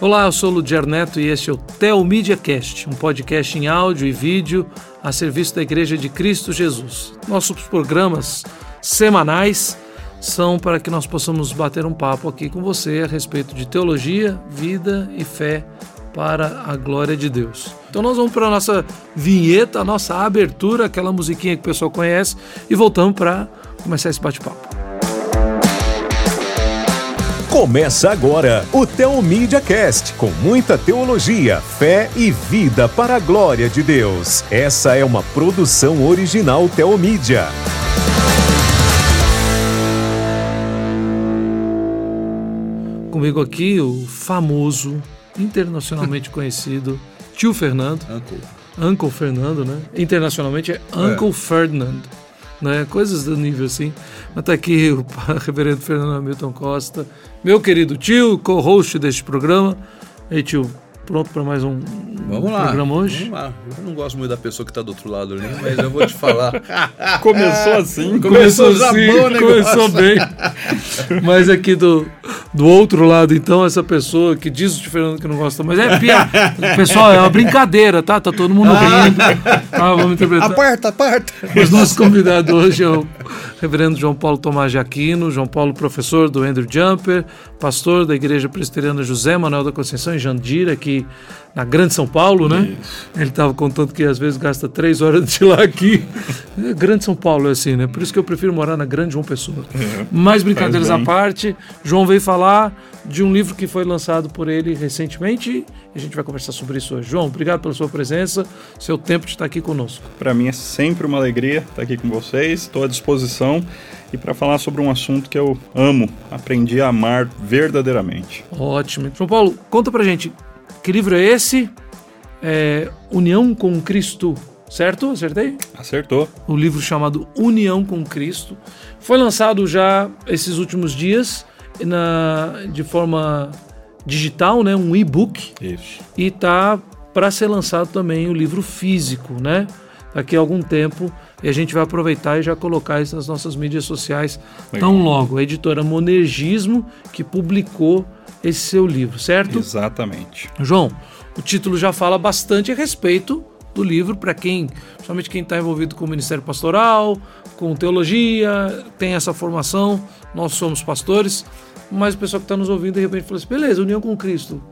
Olá, eu sou o Ludier Neto e este é o Telmídia Cast, um podcast em áudio e vídeo a serviço da Igreja de Cristo Jesus. Nossos programas semanais são para que nós possamos bater um papo aqui com você a respeito de teologia, vida e fé para a glória de Deus. Então nós vamos para a nossa vinheta, a nossa abertura, aquela musiquinha que o pessoal conhece e voltamos para começar esse bate-papo. Começa agora o Teomídia Cast, com muita teologia, fé e vida para a glória de Deus. Essa é uma produção original Teomídia. Comigo aqui o famoso, internacionalmente conhecido tio Fernando. Uncle. Uncle Fernando, né? Internacionalmente é Uncle é. Ferdinand né? Coisas do nível assim. Mas tá aqui o reverendo Fernando Hamilton Costa, meu querido tio, co-host deste programa. Ei, tio, pronto para mais um, vamos lá, programa hoje? Vamos lá. Eu não gosto muito da pessoa que está do outro lado ali, mas eu vou te falar. começou assim, começou, começou assim, começou bem. mas aqui do, do outro lado, então, essa pessoa que diz o Fernando que não gosta, mas é piada. Pessoal, é uma brincadeira, tá? Tá todo mundo rindo. Ah, vamos interpretar. Aparta, aparta. Os nossos convidados hoje é o reverendo João Paulo Tomás de Aquino, João Paulo, professor do Andrew Jumper, pastor da Igreja Presbiteriana José Manuel da Conceição em Jandira, aqui na Grande São Paulo, né? Isso. Ele estava contando que às vezes gasta três horas de lá aqui. Grande São Paulo é assim, né? Por isso que eu prefiro morar na Grande João Pessoa. É, Mais brincadeiras à parte, João veio falar de um livro que foi lançado por ele recentemente e a gente vai conversar sobre isso hoje. João, obrigado pela sua presença, seu tempo de estar aqui conosco. Para mim é sempre uma alegria estar aqui com vocês, estou à disposição e para falar sobre um assunto que eu amo, aprendi a amar verdadeiramente. Ótimo. João Paulo, conta pra gente, que livro é esse? É União com Cristo, certo? Acertei? Acertou. O livro chamado União com Cristo. Foi lançado já esses últimos dias na, de forma digital, né? Um e-book. Isso. E tá para ser lançado também o livro físico, né? Daqui a algum tempo e a gente vai aproveitar e já colocar isso nas nossas mídias sociais Legal. tão logo. A editora Monergismo que publicou esse seu livro, certo? Exatamente. João, o título já fala bastante a respeito do livro para quem, somente quem está envolvido com o Ministério Pastoral, com teologia, tem essa formação. Nós somos pastores, mas o pessoal que está nos ouvindo de repente fala assim: beleza, união com Cristo.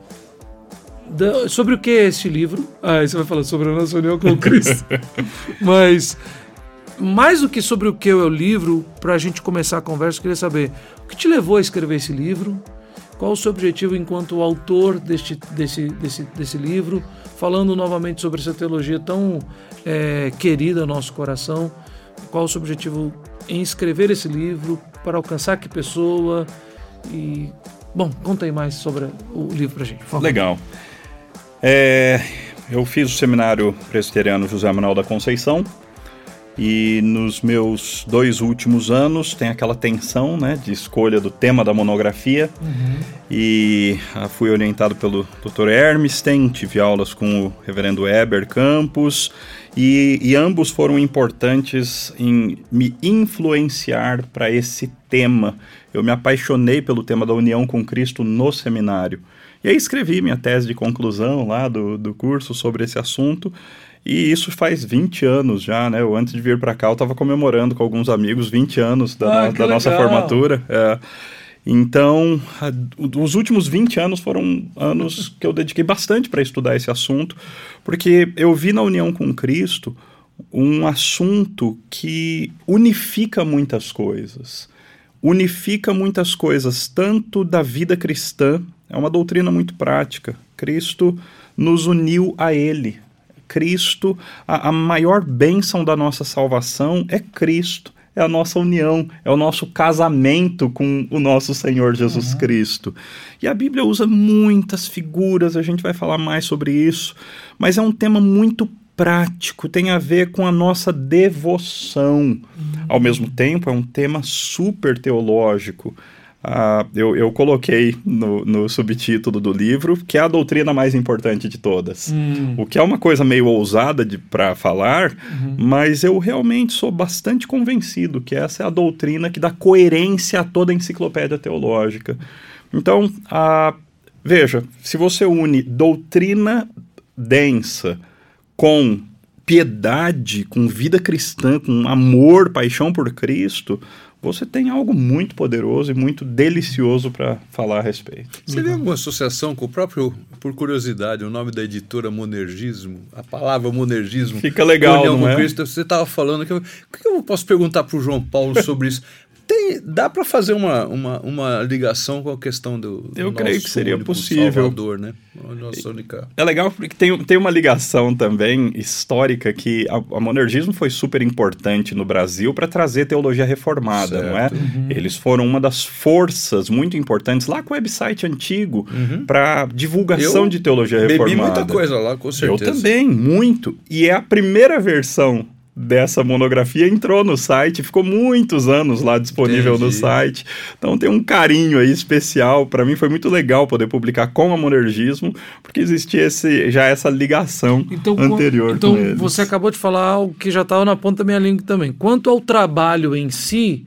Da, sobre o que é este livro? Ah, você vai falar sobre a nossa união com Cristo. mas mais do que sobre o que é o livro, para a gente começar a conversa, eu queria saber o que te levou a escrever esse livro, qual o seu objetivo enquanto autor deste, desse, desse, desse livro, falando novamente sobre essa teologia tão é, querida ao nosso coração, qual o seu objetivo em escrever esse livro, para alcançar que pessoa e... Bom, conta aí mais sobre o livro para gente. Legal. É, eu fiz o seminário presbiteriano José Manuel da Conceição, e nos meus dois últimos anos tem aquela tensão né, de escolha do tema da monografia. Uhum. E ah, fui orientado pelo Dr. Hermstein, tive aulas com o reverendo Eber Campos. E, e ambos foram importantes em me influenciar para esse tema. Eu me apaixonei pelo tema da união com Cristo no seminário. E aí escrevi minha tese de conclusão lá do, do curso sobre esse assunto. E isso faz 20 anos já, né? Eu, antes de vir para cá, eu estava comemorando com alguns amigos 20 anos da, ah, no, da nossa formatura. É. Então, os últimos 20 anos foram anos que eu dediquei bastante para estudar esse assunto, porque eu vi na união com Cristo um assunto que unifica muitas coisas. Unifica muitas coisas, tanto da vida cristã, é uma doutrina muito prática. Cristo nos uniu a Ele, Cristo, a, a maior bênção da nossa salvação é Cristo é a nossa união, é o nosso casamento com o nosso Senhor Jesus uhum. Cristo. E a Bíblia usa muitas figuras, a gente vai falar mais sobre isso, mas é um tema muito prático, tem a ver com a nossa devoção. Uhum. Ao mesmo tempo, é um tema super teológico. Uh, eu, eu, coloquei no, no, subtítulo do livro que é a doutrina mais importante de todas. Hum. O que é uma coisa meio ousada para falar, uhum. mas eu realmente sou bastante convencido que essa é a doutrina que dá coerência a toda a enciclopédia teológica. Então, uh, Veja, se você une doutrina densa com piedade, com vida cristã, com amor, paixão por Cristo, você tem algo muito poderoso e muito delicioso para falar a respeito. Você vê alguma associação com o próprio, por curiosidade, o nome da editora Monergismo? A palavra monergismo. Fica legal, não é? Cristo, você estava falando que eu, o que eu posso perguntar para o João Paulo sobre isso? Tem, dá para fazer uma, uma, uma ligação com a questão do, do Eu creio nosso que seria possível. Salvador, né? É legal porque tem, tem uma ligação também histórica que a, a monergismo foi super importante no Brasil para trazer teologia reformada, não é? Eles foram uma das forças muito importantes lá com o website antigo para divulgação Eu de teologia Bebi reformada. muita coisa lá, com Eu certeza. também, muito. E é a primeira versão dessa monografia entrou no site, ficou muitos anos lá disponível no Entendi. site. Então tem um carinho aí especial. Para mim foi muito legal poder publicar com a Monergismo, porque existia esse, já essa ligação Então, anterior então com eles. você acabou de falar algo que já estava na ponta da minha língua também. Quanto ao trabalho em si,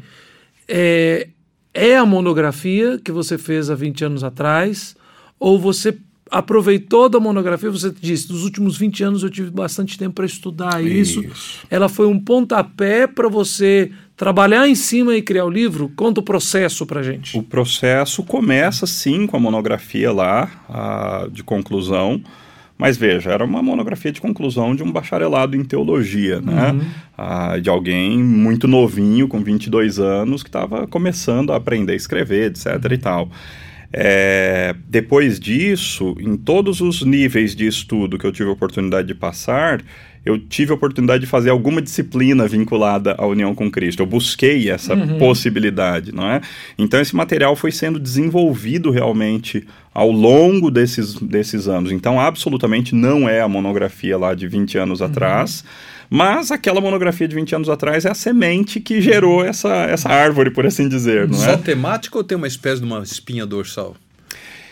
é, é a monografia que você fez há 20 anos atrás, ou você aproveitou da monografia, você disse, nos últimos 20 anos eu tive bastante tempo para estudar isso. Isso. Ela foi um pontapé para você trabalhar em cima e criar o livro? Conta o processo para gente. O processo começa sim com a monografia lá, a- de conclusão. Mas veja, era uma monografia de conclusão de um bacharelado em teologia, né? Ah, de alguém muito novinho, com 22 anos, que estava começando a aprender a escrever, etc. e tal. É, depois disso, em todos os níveis de estudo que eu tive a oportunidade de passar, eu tive a oportunidade de fazer alguma disciplina vinculada à união com Cristo. Eu busquei essa possibilidade, não é? Então esse material foi sendo desenvolvido realmente ao longo desses, desses anos. Então absolutamente não é a monografia lá de 20 anos atrás, mas aquela monografia de 20 anos atrás é a semente que gerou essa, essa árvore, por assim dizer, não Só é? temática ou tem uma espécie de uma espinha dorsal?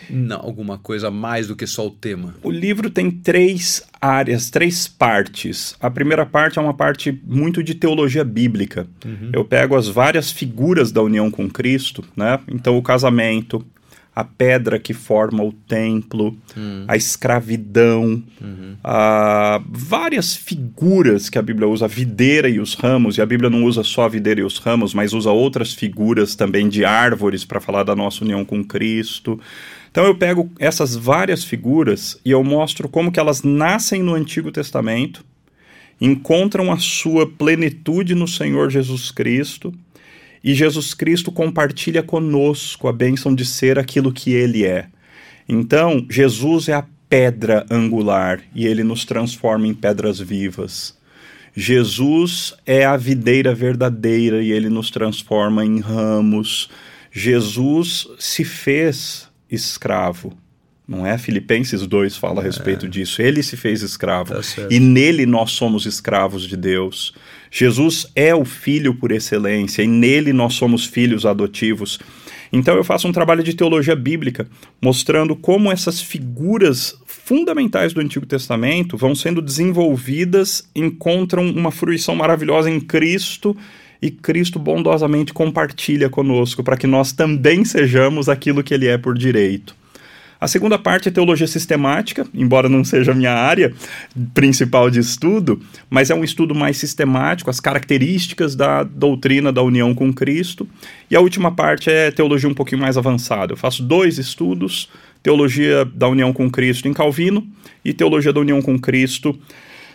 Não, alguma coisa mais do que só o tema. O livro tem três áreas, três partes. A primeira parte é uma parte muito de teologia bíblica. Eu pego as várias figuras da união com Cristo, né? Então, o casamento, a pedra que forma o templo, a escravidão, a- várias figuras que a Bíblia usa, a videira e os ramos, e a Bíblia não usa só a videira e os ramos, mas usa outras figuras também de árvores para falar da nossa união com Cristo. Então eu pego essas várias figuras e eu mostro como que elas nascem no Antigo Testamento, encontram a sua plenitude no Senhor Jesus Cristo, e Jesus Cristo compartilha conosco a bênção de ser aquilo que ele é. Então, Jesus é a pedra angular e ele nos transforma em pedras vivas. Jesus é a videira verdadeira e ele nos transforma em ramos. Jesus se fez escravo. Não é? Filipenses 2 fala a respeito disso. Ele se fez escravo. Tá e nele nós somos escravos de Deus. Jesus é o filho por excelência e nele nós somos filhos adotivos. Então eu faço um trabalho de teologia bíblica, mostrando como essas figuras fundamentais do Antigo Testamento vão sendo desenvolvidas, encontram uma fruição maravilhosa em Cristo e Cristo bondosamente compartilha conosco para que nós também sejamos aquilo que ele é por direito. A segunda parte é teologia sistemática, embora não seja a minha área principal de estudo, mas é um estudo mais sistemático, as características da doutrina da união com Cristo. E a última parte é teologia um pouquinho mais avançada. Eu faço dois estudos: teologia da união com Cristo em Calvino e teologia da união com Cristo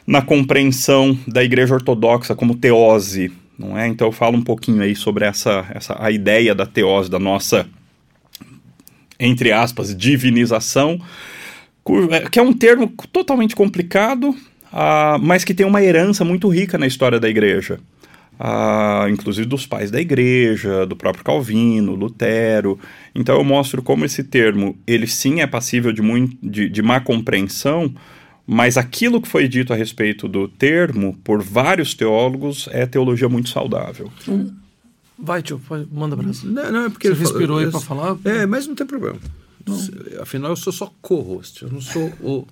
na compreensão da Igreja Ortodoxa como teose, não é? Então eu falo um pouquinho aí sobre essa, essa a ideia da teose, da nossa entre aspas, divinização, é, que é um termo totalmente complicado, ah, mas que tem uma herança muito rica na história da igreja. Ah, inclusive dos pais da igreja, do próprio Calvino, Lutero. Então eu mostro como esse termo, ele sim é passível de, muito, de, de má compreensão, mas aquilo que foi dito a respeito do termo por vários teólogos é teologia muito saudável. Vai, tio, pode- manda pra você. Não, não é porque Você respirou aí pra falar? É, mas não tem problema. Se- Afinal, eu sou só co-host, eu não sou o.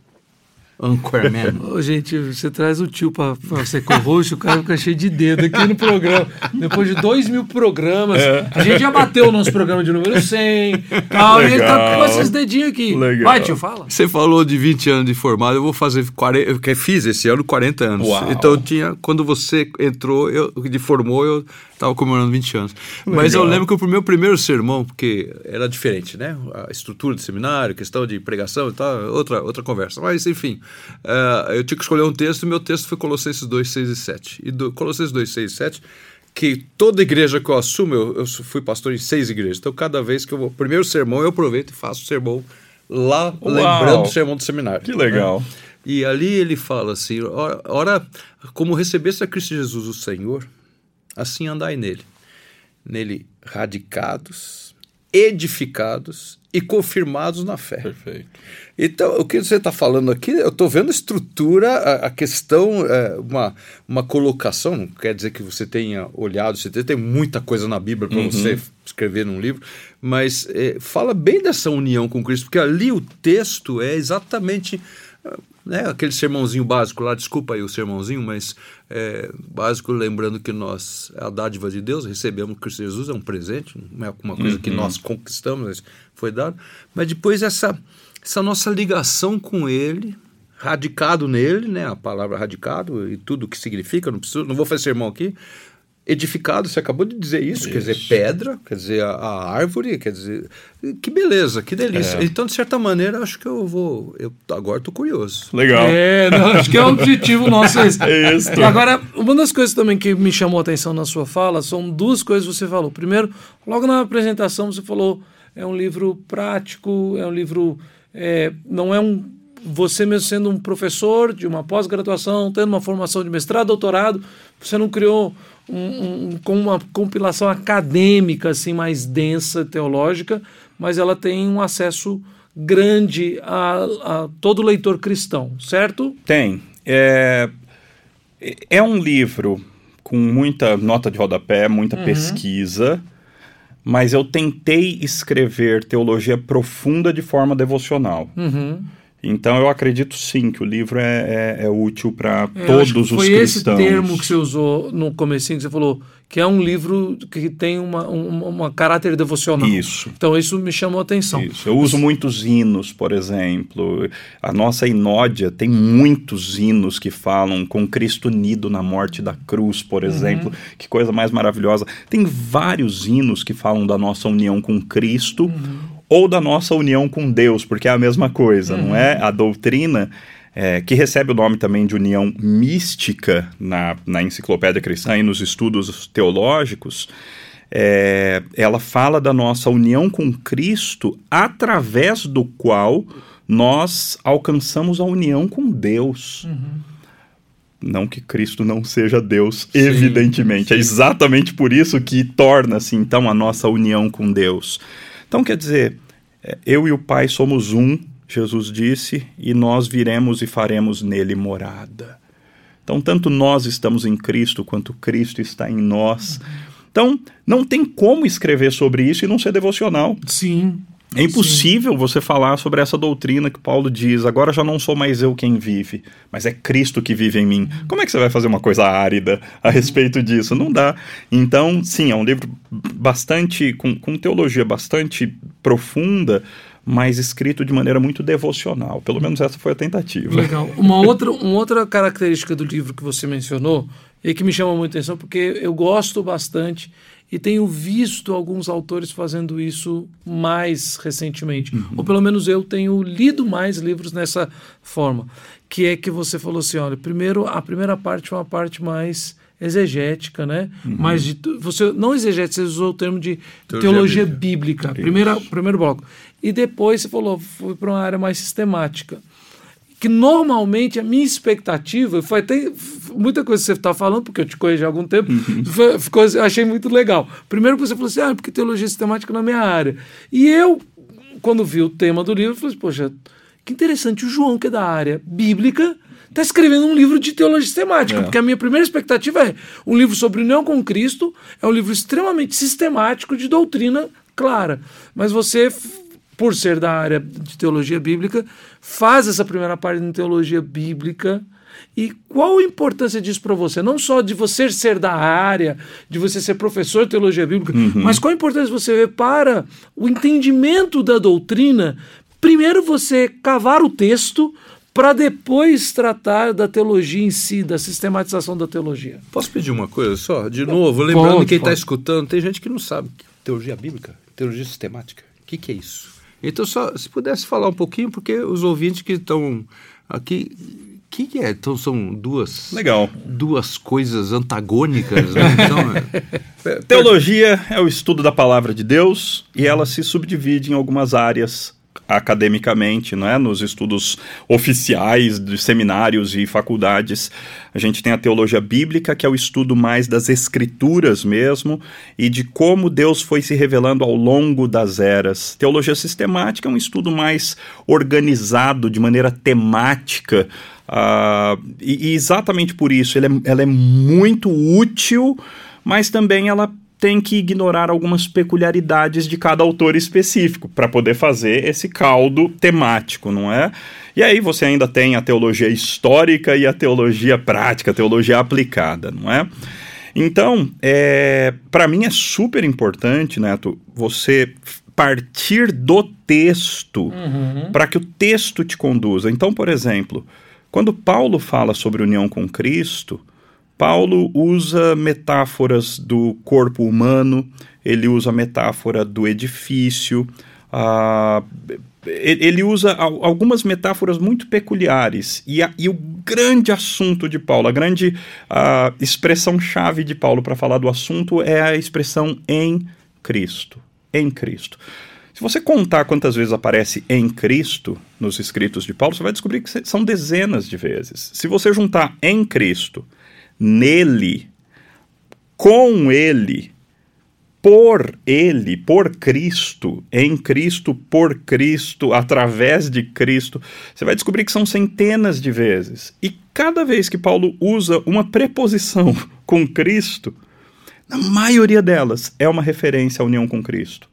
Anchorman. Ô, gente, você traz o tio pra, pra ser co-host, o cara fica cheio de dedo aqui no programa. Depois de dois mil programas, a gente já bateu o nosso programa de número 100, tal, e ele tá com esses dedinhos aqui. Legal. Vai, tio, fala. Você falou de 20 anos de formado, eu vou fazer 40, eu que fiz esse ano 40 anos. Uau. Então eu tinha, quando você entrou, eu de formou, eu estava comemorando 20 anos. Mas eu Legal. lembro que o meu primeiro sermão, porque era diferente, né? A estrutura do seminário, questão de pregação e tal, outra, outra conversa. Mas enfim, eh, eu tinha que escolher um texto e meu texto foi Colossenses 2, 6 e 7. E do Colossenses 2, 6 e 7 que toda igreja que eu assumo, eu, eu fui pastor em seis igrejas. Então, cada vez que eu vou, primeiro sermão, eu aproveito e faço o sermão lá, Uau. lembrando o sermão do seminário. Que legal. né? E ali ele fala assim: ora, ora, como recebeste a Cristo Jesus, o Senhor, assim andai nele. Nele radicados, edificados e confirmados na fé. Perfeito. Então, o que você está falando aqui, eu estou vendo a estrutura, a, a questão, é, uma, uma colocação, não quer dizer que você tenha olhado, você tem, tem muita coisa na Bíblia para você escrever num livro, mas é, fala bem dessa união com Cristo, porque ali o texto é exatamente né, aquele sermãozinho básico lá, desculpa aí o sermãozinho, mas é, básico, lembrando que nós, a dádiva de Deus, recebemos Cristo Jesus, é um presente, não é uma coisa que nós conquistamos, mas foi dado, mas depois essa essa nossa ligação com ele, radicado nele, né, a palavra radicado e tudo o que significa, não preciso, não vou fazer sermão aqui. Edificado, você acabou de dizer isso, quer dizer, pedra, quer dizer, a, a árvore, quer dizer, que beleza, que delícia. É. Então, de certa maneira, acho que eu vou, eu agora estou curioso. Legal. É, não, acho que é o objetivo nosso. Esse. É isso. Agora, uma das coisas também que me chamou a atenção na sua fala são duas coisas que você falou. Primeiro, logo na apresentação você falou é um livro prático, é um livro é, não é um você mesmo sendo um professor de uma pós-graduação, tendo uma formação de mestrado, doutorado, você não criou um, um, com uma compilação acadêmica assim mais densa, teológica, mas ela tem um acesso grande a, a todo leitor cristão, certo? Tem. É, é um livro com muita nota de rodapé, muita pesquisa, mas eu tentei escrever teologia profunda de forma devocional. Uhum. Então eu acredito sim que o livro é, é- é útil para É, todos os foi cristãos. esse termo que você usou no comecinho, que você falou que é um livro que tem uma, um uma caráter devocional. Isso. Então isso me chamou a atenção. Isso. Eu uso muitos hinos, por exemplo. A nossa Inódia tem muitos hinos que falam com Cristo unido na morte da cruz, por exemplo. Que coisa mais maravilhosa. Tem vários hinos que falam da nossa união com Cristo ou da nossa união com Deus, porque é a mesma coisa, não é? A doutrina. é, que recebe o nome também de união mística na, na enciclopédia cristã e nos estudos teológicos, é, ela fala da nossa união com Cristo através do qual nós alcançamos a união com Deus. Não que Cristo não seja Deus, evidentemente. É exatamente por isso que torna-se então a nossa união com Deus. Então, quer dizer, é, eu e o Pai somos um, Jesus disse, e nós viremos e faremos nele morada. Então, tanto nós estamos em Cristo, quanto Cristo está em nós. Então, não tem como escrever sobre isso e não ser devocional. Sim. É impossível você falar sobre essa doutrina que Paulo diz, agora já não sou mais eu quem vive, mas é Cristo que vive em mim. Como é que você vai fazer uma coisa árida a respeito disso? Não dá. Então, sim, é um livro bastante, com, com teologia bastante profunda, mas escrito de maneira muito devocional. Pelo menos essa foi a tentativa. Legal. Uma outra, uma outra característica do livro que você mencionou e que me chama muita atenção, porque eu gosto bastante e tenho visto alguns autores fazendo isso mais recentemente. Ou pelo menos eu tenho lido mais livros nessa forma. Que é que você falou assim: olha, primeiro, a primeira parte é uma parte mais exegética, né? Mais de, tu- você não exegética, você usou o termo de Teologia teologia, bíblica. bíblica. Primeira, primeiro bloco. E depois você falou, foi para uma área mais sistemática que normalmente a minha expectativa foi até muita coisa que você está falando, porque eu te conheço há algum tempo, foi- ficou, eu achei muito legal. Primeiro que você falou assim, ah, porque teologia sistemática na minha área. E eu, quando vi o tema do livro, falei assim, poxa, que interessante, o João, que é da área bíblica, está escrevendo um livro de teologia sistemática, porque a minha primeira expectativa é um livro sobre união com Cristo, é um livro extremamente sistemático de doutrina clara. Mas você por ser da área de teologia bíblica, faz essa primeira parte de teologia bíblica. E qual a importância disso para você? Não só de você ser da área, de você ser professor de teologia bíblica, uhum. mas qual a importância você vê para o entendimento da doutrina? Primeiro você cavar o texto, para depois tratar da teologia em si, da sistematização da teologia. Posso pedir uma coisa só? De novo, lembrando pode, quem está escutando, tem gente que não sabe teologia bíblica, teologia sistemática. O que, que é isso? Então, só se pudesse falar um pouquinho, porque os ouvintes que estão aqui o que, que, é? Então são duas. Legal. Duas coisas antagônicas. Né? Então. Teologia é o estudo da palavra de Deus e ela se subdivide em algumas áreas academicamente, não é? nos estudos oficiais de seminários e faculdades. A gente tem a teologia bíblica, que é o estudo mais das escrituras mesmo e de como Deus foi se revelando ao longo das eras. Teologia sistemática é um estudo mais organizado, de maneira temática. Uh, e, e, exatamente por isso é, ela é muito útil, mas também ela tem que ignorar algumas peculiaridades de cada autor específico para poder fazer esse caldo temático, não é? E aí você ainda tem a teologia histórica e a teologia prática, a teologia aplicada, não é? Então, é, para mim é super importante, Neto, você partir do texto uhum. para que o texto te conduza. Então, por exemplo, quando Paulo fala sobre união com Cristo, Paulo usa metáforas do corpo humano, ele usa a metáfora do edifício, uh, ele usa algumas metáforas muito peculiares. E, a, e, o grande assunto de Paulo, a grande uh, expressão-chave de Paulo para falar do assunto é a expressão em Cristo. Em Cristo. Se você contar quantas vezes aparece em Cristo nos escritos de Paulo, você vai descobrir que são dezenas de vezes. Se você juntar em Cristo nele, com ele, por ele, por Cristo, em Cristo, por Cristo, através de Cristo. Você vai descobrir que são centenas de vezes. E cada vez que Paulo usa uma preposição com Cristo, na maioria delas é uma referência à união com Cristo.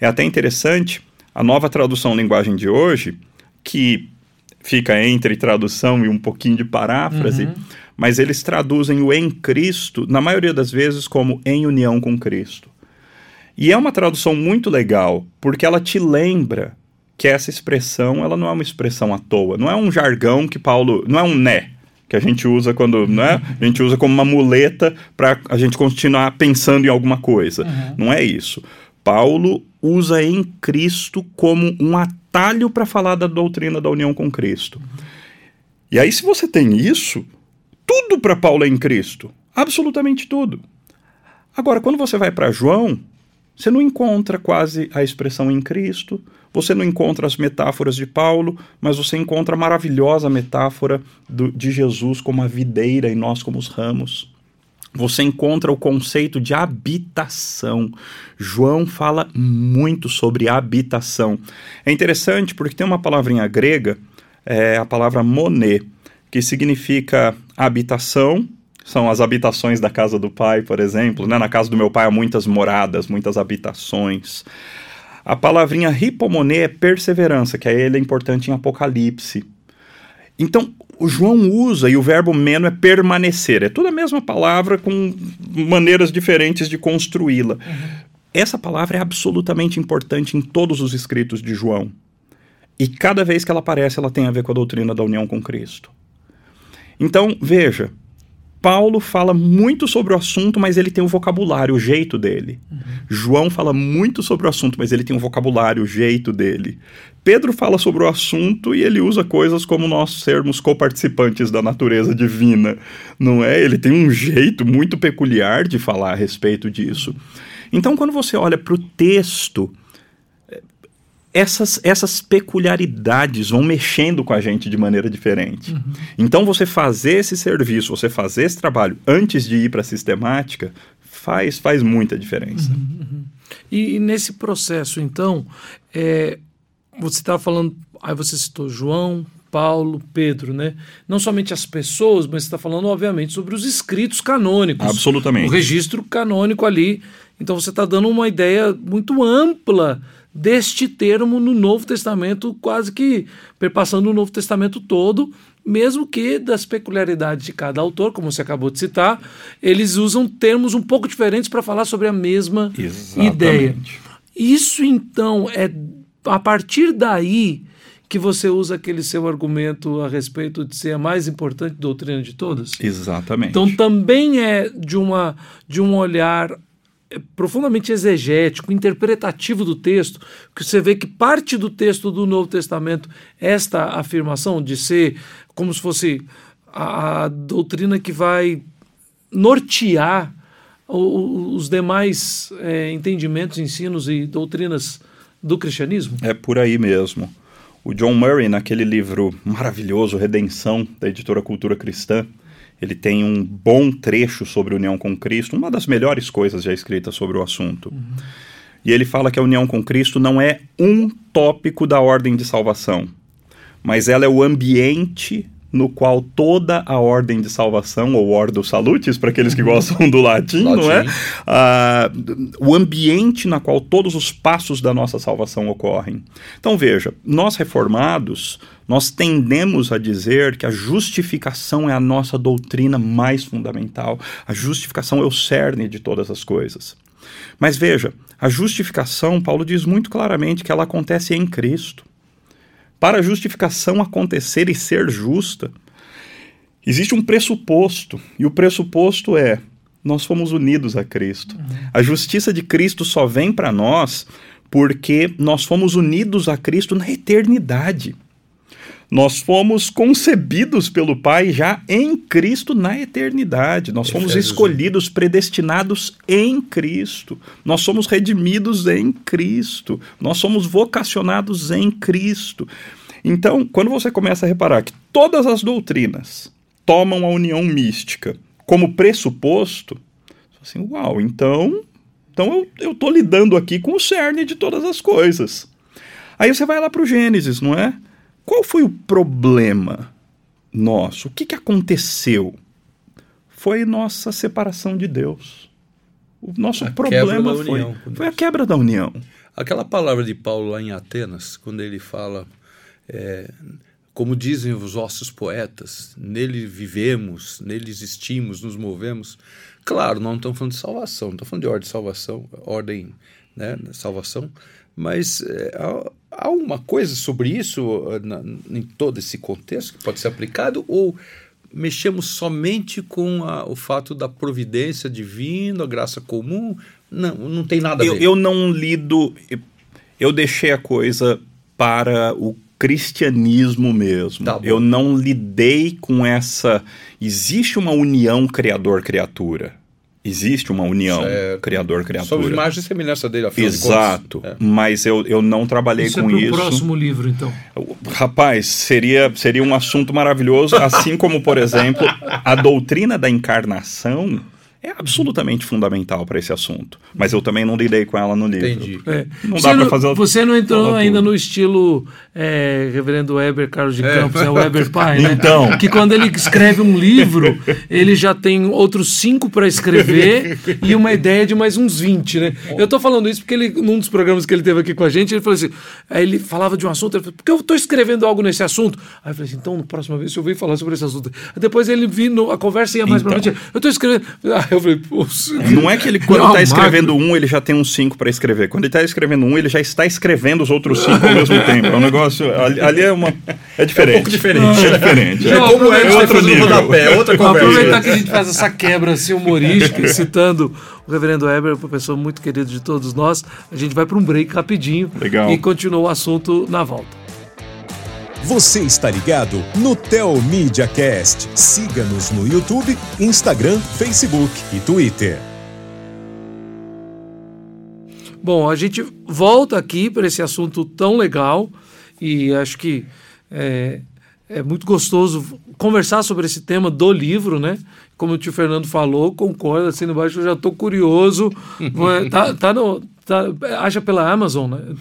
É até interessante a nova tradução linguagem de hoje, que fica entre tradução e um pouquinho de paráfrase. Uhum mas eles traduzem o em Cristo, na maioria das vezes, como em união com Cristo. E é uma tradução muito legal, porque ela te lembra que essa expressão, ela não é uma expressão à toa, não é um jargão que Paulo, não é um né, que a gente usa quando, né? A gente usa como uma muleta para a gente continuar pensando em alguma coisa. Uhum. Não é isso. Paulo usa em Cristo como um atalho para falar da doutrina da união com Cristo. Uhum. E aí, se você tem isso, tudo para Paulo é em Cristo. Absolutamente tudo. Agora, quando você vai para João, você não encontra quase a expressão em Cristo, você não encontra as metáforas de Paulo, mas você encontra a maravilhosa metáfora do, de Jesus como a videira e nós como os ramos. Você encontra o conceito de habitação. João fala muito sobre habitação. É interessante porque tem uma palavrinha grega, é a palavra monet, que significa habitação, são as habitações da casa do pai, por exemplo. Né? Na casa do meu pai há muitas moradas, muitas habitações. A palavrinha hipomoné é perseverança, que aí ele é importante em Apocalipse. Então, o João usa, e o verbo meno é permanecer. É toda a mesma palavra com maneiras diferentes de construí-la. Uhum. Essa palavra é absolutamente importante em todos os escritos de João. E cada vez que ela aparece, ela tem a ver com a doutrina da união com Cristo. Então, veja, Paulo fala muito sobre o assunto, mas ele tem o vocabulário, o jeito dele. Uhum. João fala muito sobre o assunto, mas ele tem o vocabulário, o jeito dele. Pedro fala sobre o assunto e ele usa coisas como nós sermos coparticipantes da natureza divina, não é? Ele tem um jeito muito peculiar de falar a respeito disso. Então, quando você olha para o texto, essas, essas peculiaridades vão mexendo com a gente de maneira diferente. Uhum. Então, você fazer esse serviço, você fazer esse trabalho antes de ir para a sistemática, faz, faz muita diferença. Uhum, uhum. E, e, nesse processo, então, é, você estava falando, aí você citou João, Paulo, Pedro, né? Não somente as pessoas, mas você está falando, obviamente, sobre os escritos canônicos. Absolutamente. O registro canônico ali Então você está dando uma ideia muito ampla deste termo no Novo Testamento, quase que perpassando o Novo Testamento todo, mesmo que das peculiaridades de cada autor, como você acabou de citar, eles usam termos um pouco diferentes para falar sobre a mesma Exatamente. ideia. Isso então é a partir daí que você usa aquele seu argumento a respeito de ser a mais importante doutrina de todas? Exatamente. Então também é de uma de um olhar profundamente exegético, interpretativo do texto, que você vê que parte do texto do Novo Testamento esta afirmação de ser como se fosse a, a doutrina que vai nortear o, os demais é, entendimentos, ensinos e doutrinas do cristianismo? É por aí mesmo. O John Murray, naquele livro maravilhoso, Redenção, da editora Cultura Cristã, ele tem um bom trecho sobre união com Cristo, uma das melhores coisas já escritas sobre o assunto. Uhum. E ele fala que a união com Cristo não é um tópico da ordem de salvação, mas ela é o ambiente no qual toda a ordem de salvação, ou ordo salutis, para aqueles que uhum. gostam do latim, latim. não é? Uh, o ambiente na qual todos os passos da nossa salvação ocorrem. Então veja, nós reformados, nós tendemos a dizer que a justificação é a nossa doutrina mais fundamental. A justificação é o cerne de todas as coisas. Mas veja, a justificação, Paulo diz muito claramente que ela acontece em Cristo. Para a justificação acontecer e ser justa, existe um pressuposto, e o pressuposto é: nós fomos unidos a Cristo. A justiça de Cristo só vem para nós porque nós fomos unidos a Cristo na eternidade. Nós fomos concebidos pelo Pai já em Cristo na eternidade. Nós fomos escolhidos, predestinados em Cristo. Nós somos redimidos em Cristo. Nós somos vocacionados em Cristo. Então, quando você começa a reparar que todas as doutrinas tomam a união mística como pressuposto, assim, uau, então, então eu estou lidando aqui com o cerne de todas as coisas. Aí você vai lá para o Gênesis, não é? Qual foi o problema nosso? O que, que aconteceu? Foi nossa separação de Deus. O nosso a problema foi, foi a quebra da união. Aquela palavra de Paulo lá em Atenas, quando ele fala, é, como dizem os nossos poetas, nele vivemos, nele existimos, nos movemos. Claro, não estamos falando de salvação, não estamos falando de ordem de salvação, ordem, né, salvação, mas é, há uma coisa sobre isso na, em todo esse contexto que pode ser aplicado ou mexemos somente com a, o fato da providência divina, a graça comum? Não, não tem nada a ver. Eu, eu não lido, eu deixei a coisa para o cristianismo mesmo. Tá eu não lidei com essa. Existe uma união criador-criatura existe uma união é, criador-criatura. Sobre imagem e semelhança dele, afinal Exato, de é. mas eu, eu não trabalhei isso com é isso. o próximo livro, então. Rapaz, seria, seria um assunto maravilhoso, assim como, por exemplo, a doutrina da encarnação é absolutamente fundamental para esse assunto. Mas eu também não lidei com ela no livro. Entendi. É. Não dá para fazer Você não entrou ainda no estilo é, Reverendo Weber Carlos de é. Campos, é o Weber pai, né? Então. Que quando ele escreve um livro, ele já tem outros cinco para escrever e uma ideia de mais uns 20, né? Eu estou falando isso porque ele, num dos programas que ele teve aqui com a gente, ele falou assim: aí ele falava de um assunto, ele falou, porque eu estou escrevendo algo nesse assunto. Aí eu falei assim, então, na próxima vez, se eu venho falar sobre esse assunto. Depois ele vindo, a conversa ia mais então. para frente. Eu estou escrevendo. Ah, eu falei, Não é que ele, quando está escrevendo um, ele já tem uns cinco para escrever. Quando ele está escrevendo um, ele já está escrevendo os outros cinco ao mesmo tempo. É um negócio. Ali, ali é uma. É diferente. É um pouco diferente. É diferente. É, como é, é outro nível. Rodapé, é outra conversa. Aproveitar que a gente faz essa quebra assim, humorística, citando o reverendo Weber, professor muito querido de todos nós. A gente vai para um break rapidinho Legal. e continua o assunto na volta. Você está ligado no Tel Media Cast. Siga-nos no YouTube, Instagram, Facebook e Twitter. Bom, a gente volta aqui para esse assunto tão legal e acho que é, é, muito gostoso conversar sobre esse tema do livro, né? Como o tio Fernando falou, concorda, assim embaixo, eu já estou curioso. tá, tá no, tá, acha pela Amazon, né?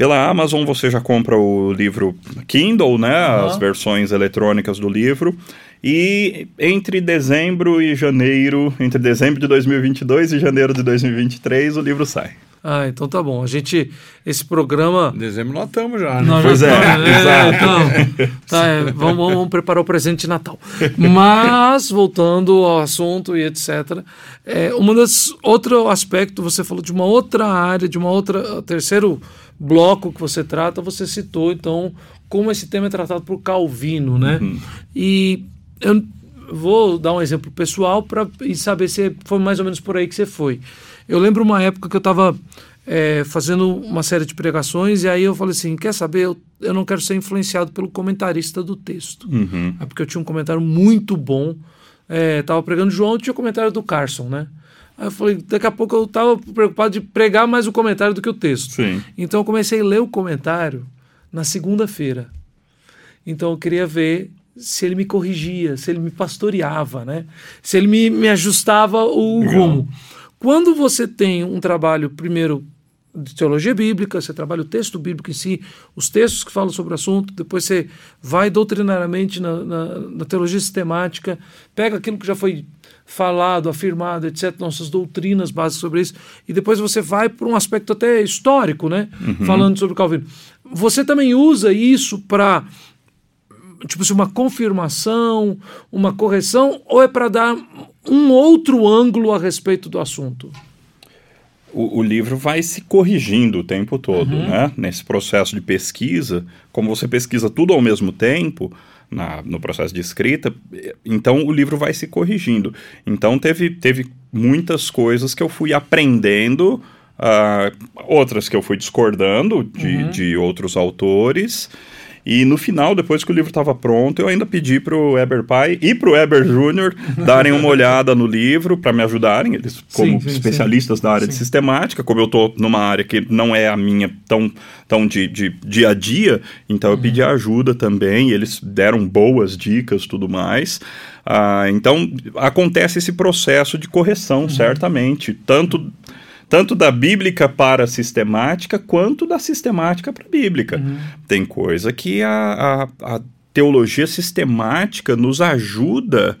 Pela Amazon você já compra o livro Kindle, né? Uhum. As versões eletrônicas do livro. E entre dezembro e janeiro, entre dezembro de 2022 e janeiro de 2023, o livro sai. Ah, então tá bom. A gente, esse programa. Em dezembro nós estamos já, né? Nós Pois já é, estamos, exato. então, tá, é, vamos, vamos- vamos preparar o presente de Natal. Mas, voltando ao assunto e etc. É, uma das, outro aspecto, você falou de uma outra área, de uma outra. Terceiro bloco que você trata, você citou, então, como esse tema é tratado por Calvino, né? E eu vou dar um exemplo pessoal para saber se foi mais ou menos por aí que você foi. Eu lembro uma época que eu estava fazendo uma série de pregações e aí eu falei assim, quer saber, eu, eu não quero ser influenciado pelo comentarista do texto. Uhum. É porque eu tinha um comentário muito bom, é, tava pregando João tinha o comentário do Carson, né? Aí eu falei, daqui a pouco eu estava preocupado de pregar mais o comentário do que o texto. Sim. Então eu comecei a ler o comentário na segunda-feira. Então eu queria ver se ele me corrigia, se ele me pastoreava, né? Se ele me, me ajustava o Legal. rumo. Quando você tem um trabalho, primeiro, de teologia bíblica, você trabalha o texto bíblico em si, os textos que falam sobre o assunto, depois você vai doutrinariamente na, na, na teologia sistemática, pega aquilo que já foi falado, afirmado, etc., nossas doutrinas básicas sobre isso, e depois você vai para um aspecto até histórico, né? Falando sobre o Calvino. Você também usa isso para tipo assim, uma confirmação, uma correção, ou é para dar um outro ângulo a respeito do assunto? O, o livro vai se corrigindo o tempo todo, né? Nesse processo de pesquisa, como você pesquisa tudo ao mesmo tempo, na- no processo de escrita, então o livro vai se corrigindo. Então teve, teve muitas coisas que eu fui aprendendo, ah, outras que eu fui discordando de, de outros autores. E no final, depois que o livro estava pronto, eu ainda pedi para o Eber Pai e para o Eber Júnior darem uma olhada no livro para me ajudarem, eles como Sim, sim, especialistas da área de Sim. sistemática, como eu estou numa área que não é a minha tão, tão de, de dia a dia, então eu Uhum. pedi ajuda também, e eles deram boas dicas tudo mais. Ah, então acontece esse processo de correção, Uhum. certamente, tanto tanto da bíblica para a sistemática, quanto da sistemática para a bíblica. Uhum. Tem coisa que a, a, a teologia sistemática nos ajuda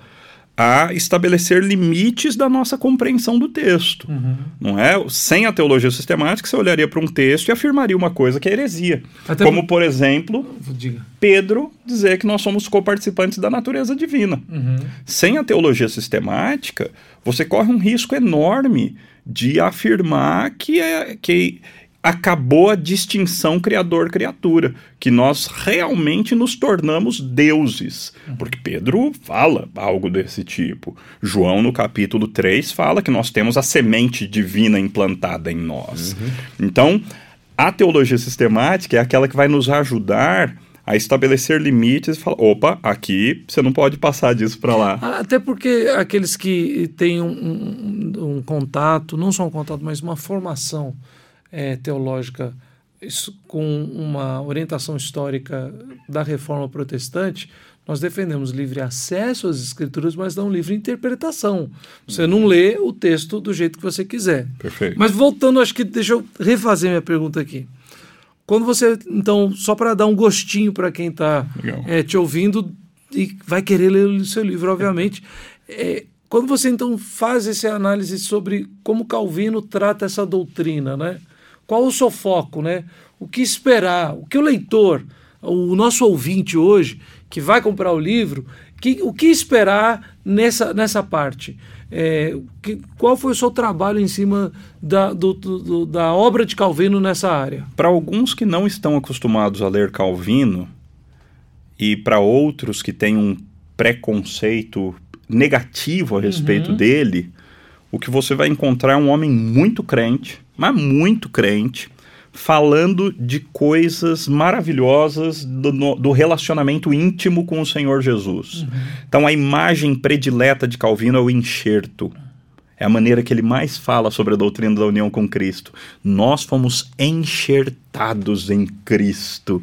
a estabelecer limites da nossa compreensão do texto. Uhum. Não é? Sem a teologia sistemática, você olharia para um texto e afirmaria uma coisa que é heresia. Até Como, por exemplo, Diga. Pedro dizer que nós somos coparticipantes da natureza divina. Uhum. Sem a teologia sistemática, você corre um risco enorme de afirmar que, é, que acabou a distinção criador-criatura, que nós realmente nos tornamos deuses. Porque Pedro fala algo desse tipo. João, no capítulo 3, fala que nós temos a semente divina implantada em nós. Então, a teologia sistemática é aquela que vai nos ajudar a estabelecer limites e falar: opa, aqui você não pode passar disso para lá. Até porque aqueles que têm um, um- um contato, não só um contato, mas uma formação eh, teológica isso, com uma orientação histórica da reforma protestante, nós defendemos livre acesso às escrituras, mas não livre interpretação. Você não lê o texto do jeito que você quiser. Perfeito. Mas voltando, acho que deixa eu refazer minha pergunta aqui. Quando você, então, só para dar um gostinho para quem está Legal. te ouvindo e vai querer ler o seu livro, obviamente, é, quando você então faz essa análise sobre como Calvino trata essa doutrina, né? Qual o seu foco, né? O que esperar? O que o leitor, o nosso ouvinte hoje, que vai comprar o livro, que, o que esperar nessa, nessa parte? É, que, qual foi o seu trabalho em cima da, do- do- da obra de Calvino nessa área? Para alguns que não estão acostumados a ler Calvino e para outros que têm um preconceito negativo a respeito dele, o que você vai encontrar é um homem muito crente, mas muito crente, falando de coisas maravilhosas do, no- do relacionamento íntimo com o Senhor Jesus. Então a imagem predileta de Calvino é o enxerto. É a maneira que ele mais fala sobre a doutrina da união com Cristo. Nós fomos enxertados em Cristo.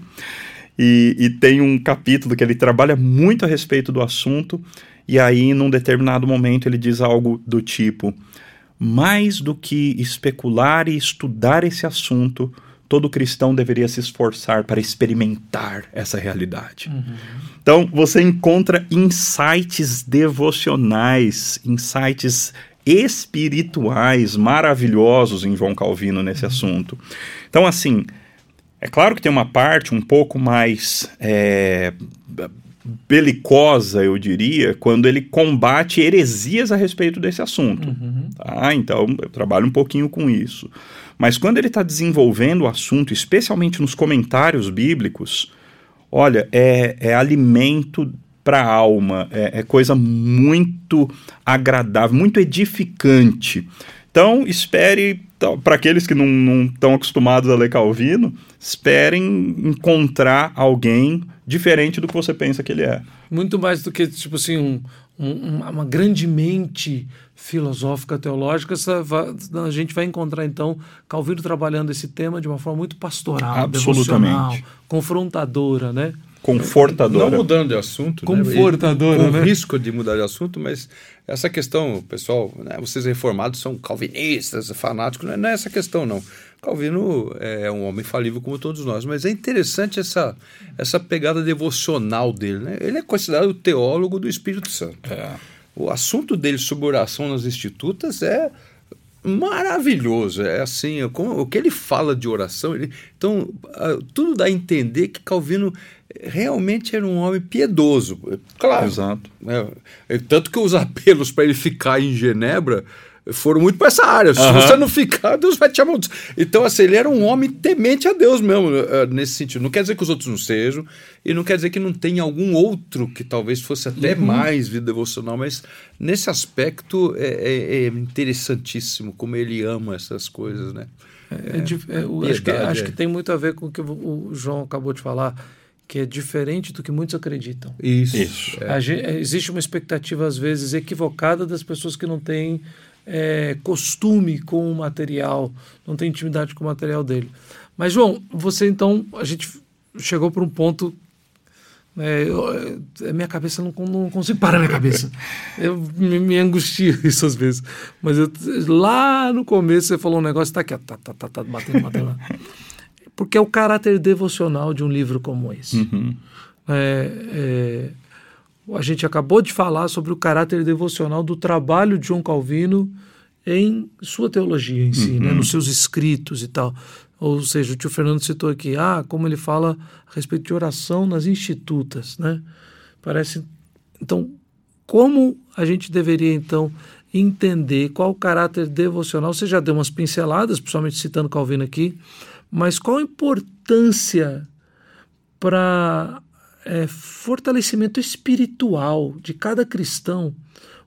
E, e tem um capítulo que ele trabalha muito a respeito do assunto, e aí, num determinado momento, ele diz algo do tipo: mais do que especular e estudar esse assunto, todo cristão deveria se esforçar para experimentar essa realidade. Uhum. Então, você encontra insights devocionais, insights espirituais maravilhosos em João Calvino nesse uhum. assunto. Então, assim, é claro que tem uma parte um pouco mais é, belicosa, eu diria, quando ele combate heresias a respeito desse assunto. Uhum. Tá? Então, eu trabalho um pouquinho com isso. Mas quando ele está desenvolvendo o assunto, especialmente nos comentários bíblicos, olha, é, é alimento para a alma, é, é coisa muito agradável, muito edificante. Então, espere, para aqueles que não estão acostumados a ler Calvino, esperem encontrar alguém diferente do que você pensa que ele é. Muito mais do que, tipo assim, um, um, uma grande mente filosófica, teológica, a gente vai encontrar, então, Calvino trabalhando esse tema de uma forma muito pastoral, Absolutamente. confrontadora, né? Confortadora. Não mudando de assunto. Né? Confortadora, né? Com né? risco de mudar de assunto, mas essa questão, pessoal, né, vocês reformados são calvinistas, fanáticos, não é essa questão, não. Calvino é um homem falível como todos nós, mas é interessante essa, essa pegada devocional dele. Né? Ele é considerado o teólogo do Espírito Santo. É. O assunto dele sobre oração nas institutas é maravilhoso. É assim, o que ele fala de oração. Ele, então, tudo dá a entender que Calvino realmente era um homem piedoso. Claro. Exato. É, tanto que os apelos para ele ficar em Genebra foram muito para essa área. Se você não ficar, Deus vai te amaldiçoar. Então, assim, ele era um homem temente a Deus mesmo, uh, nesse sentido. Não quer dizer que os outros não sejam, e não quer dizer que não tenha algum outro que talvez fosse até uhum. mais vida devocional, mas nesse aspecto é, é, é, interessantíssimo como ele ama essas coisas, né? É, é, é acho, que, acho que tem muito a ver com o que o João acabou de falar que é diferente do que muitos acreditam. Isso. Isso. existe uma expectativa, às vezes, equivocada das pessoas que não têm é, costume com o material, não tem intimidade com o material dele. Mas, João, você então, a gente chegou para um ponto. É, eu, minha cabeça não, não consigo parar minha cabeça. Eu me, me angustio isso às vezes. Mas eu, lá no começo você falou um negócio, tá aqui, ó, tá, tá, tá, tá batendo, batendo. Porque é o caráter devocional de um livro como esse. Uhum. É, é, a gente acabou de falar sobre o caráter devocional do trabalho de João Calvino em sua teologia em si, né, uhum. né, nos seus escritos e tal. Ou seja, o tio Fernando citou aqui, ah, como ele fala a respeito de oração nas institutas, né? Parece. Então, como a gente deveria então entender qual o caráter devocional? Você já deu umas pinceladas, principalmente citando Calvino aqui, mas qual a importância para é, fortalecimento espiritual de cada cristão,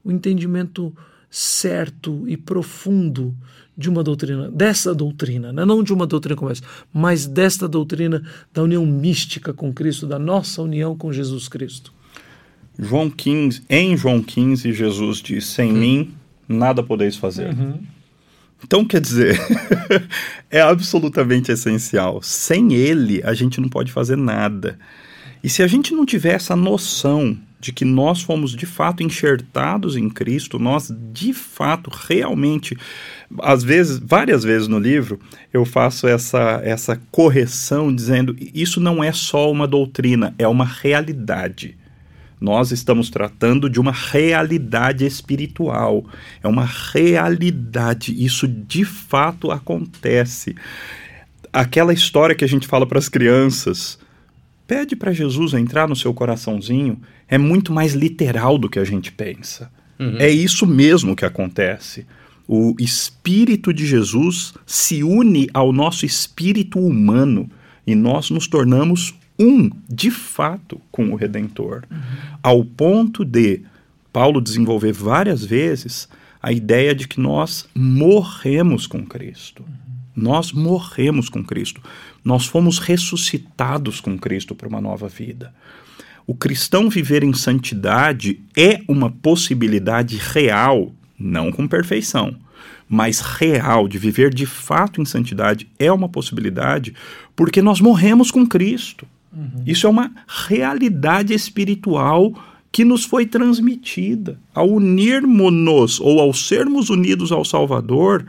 o entendimento certo e profundo de uma doutrina, dessa doutrina, né? não de uma doutrina como essa, mas desta doutrina da união mística com Cristo, da nossa união com Jesus Cristo. João 15, em João 15, Jesus diz: Sem hum. mim nada podeis fazer. Uhum. Então, quer dizer, é absolutamente essencial. Sem ele, a gente não pode fazer nada. E se a gente não tiver essa noção de que nós fomos de fato enxertados em Cristo, nós de fato realmente, às vezes, várias vezes no livro, eu faço essa, essa correção dizendo isso não é só uma doutrina, é uma realidade. Nós estamos tratando de uma realidade espiritual, é uma realidade, isso de fato acontece. Aquela história que a gente fala para as crianças, pede para Jesus entrar no seu coraçãozinho, é muito mais literal do que a gente pensa. Uhum. É isso mesmo que acontece. O Espírito de Jesus se une ao nosso espírito humano e nós nos tornamos um, de fato, com o Redentor. Uhum. Ao ponto de Paulo desenvolver várias vezes a ideia de que nós morremos com Cristo. Uhum. Nós morremos com Cristo. Nós fomos ressuscitados com Cristo para uma nova vida. O cristão viver em santidade é uma possibilidade real, não com perfeição, mas real, de viver de fato em santidade é uma possibilidade porque nós morremos com Cristo. Uhum. Isso é uma realidade espiritual que nos foi transmitida. Ao unirmos-nos ou ao sermos unidos ao Salvador,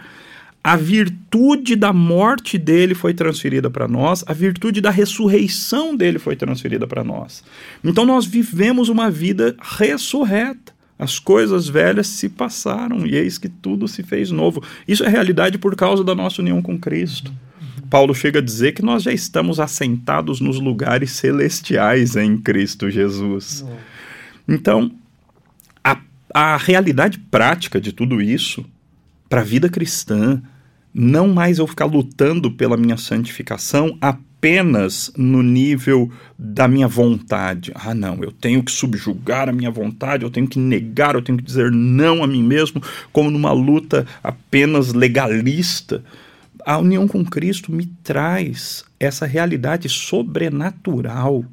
a virtude da morte dele foi transferida para nós, a virtude da ressurreição dele foi transferida para nós. Então nós vivemos uma vida ressurreta. As coisas velhas se passaram e eis que tudo se fez novo. Isso é realidade por causa da nossa união com Cristo. Paulo chega a dizer que nós já estamos assentados nos lugares celestiais em Cristo Jesus. Então, a, a realidade prática de tudo isso, para a vida cristã, não mais eu ficar lutando pela minha santificação apenas no nível da minha vontade. Ah, não, eu tenho que subjugar a minha vontade, eu tenho que negar, eu tenho que dizer não a mim mesmo, como numa luta apenas legalista. A união com Cristo me traz essa realidade sobrenatural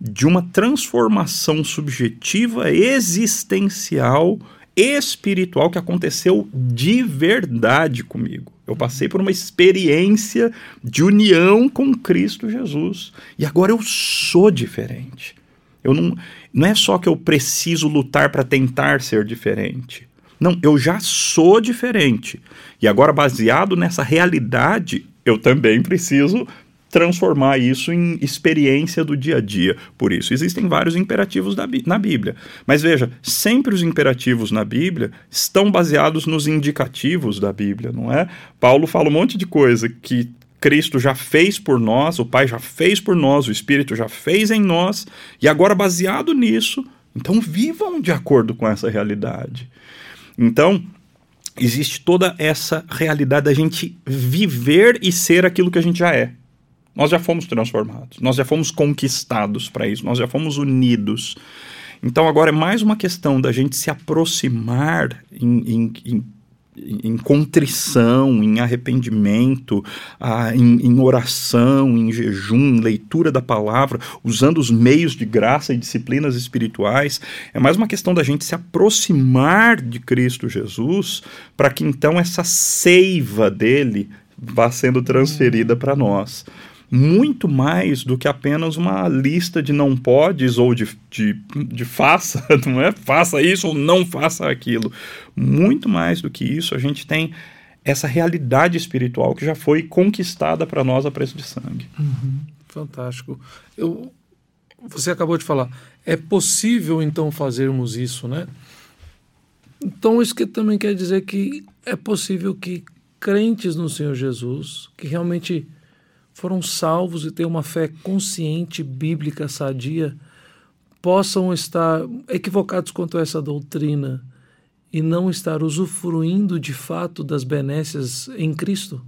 de uma transformação subjetiva existencial espiritual que aconteceu de verdade comigo. Eu passei por uma experiência de união com Cristo Jesus. E agora eu sou diferente. Eu não, não é só que eu preciso lutar para tentar ser diferente. Não, eu já sou diferente. E agora, baseado nessa realidade, eu também preciso transformar isso em experiência do dia a dia. Por isso, existem vários imperativos na Bíblia. Mas veja, sempre os imperativos na Bíblia estão baseados nos indicativos da Bíblia, não é? Paulo fala um monte de coisa que Cristo já fez por nós, o Pai já fez por nós, o Espírito já fez em nós, e agora, baseado nisso, então vivam de acordo com essa realidade. Então, existe toda essa realidade da gente viver e ser aquilo que a gente já é. Nós já fomos transformados, nós já fomos conquistados para isso, nós já fomos unidos. Então agora é mais uma questão da gente se aproximar em, em, em em contrição, em arrependimento, ah, em, em, oração, em jejum, em leitura da palavra, usando os meios de graça e disciplinas espirituais. É mais uma questão da gente se aproximar de Cristo Jesus para que então essa seiva dele vá sendo transferida para nós muito mais do que apenas uma lista de não podes ou de, de, de faça, não é? Faça isso ou não faça aquilo. Muito mais do que isso, a gente tem essa realidade espiritual que já foi conquistada para nós a preço de sangue. Uhum. Fantástico. Eu, você acabou de falar, é possível então fazermos isso, né? Então isso que também quer dizer que é possível que crentes no Senhor Jesus, que realmente foram salvos e têm uma fé consciente, bíblica, sadia, possam estar equivocados quanto a essa doutrina e não estar usufruindo de fato das benécias em Cristo?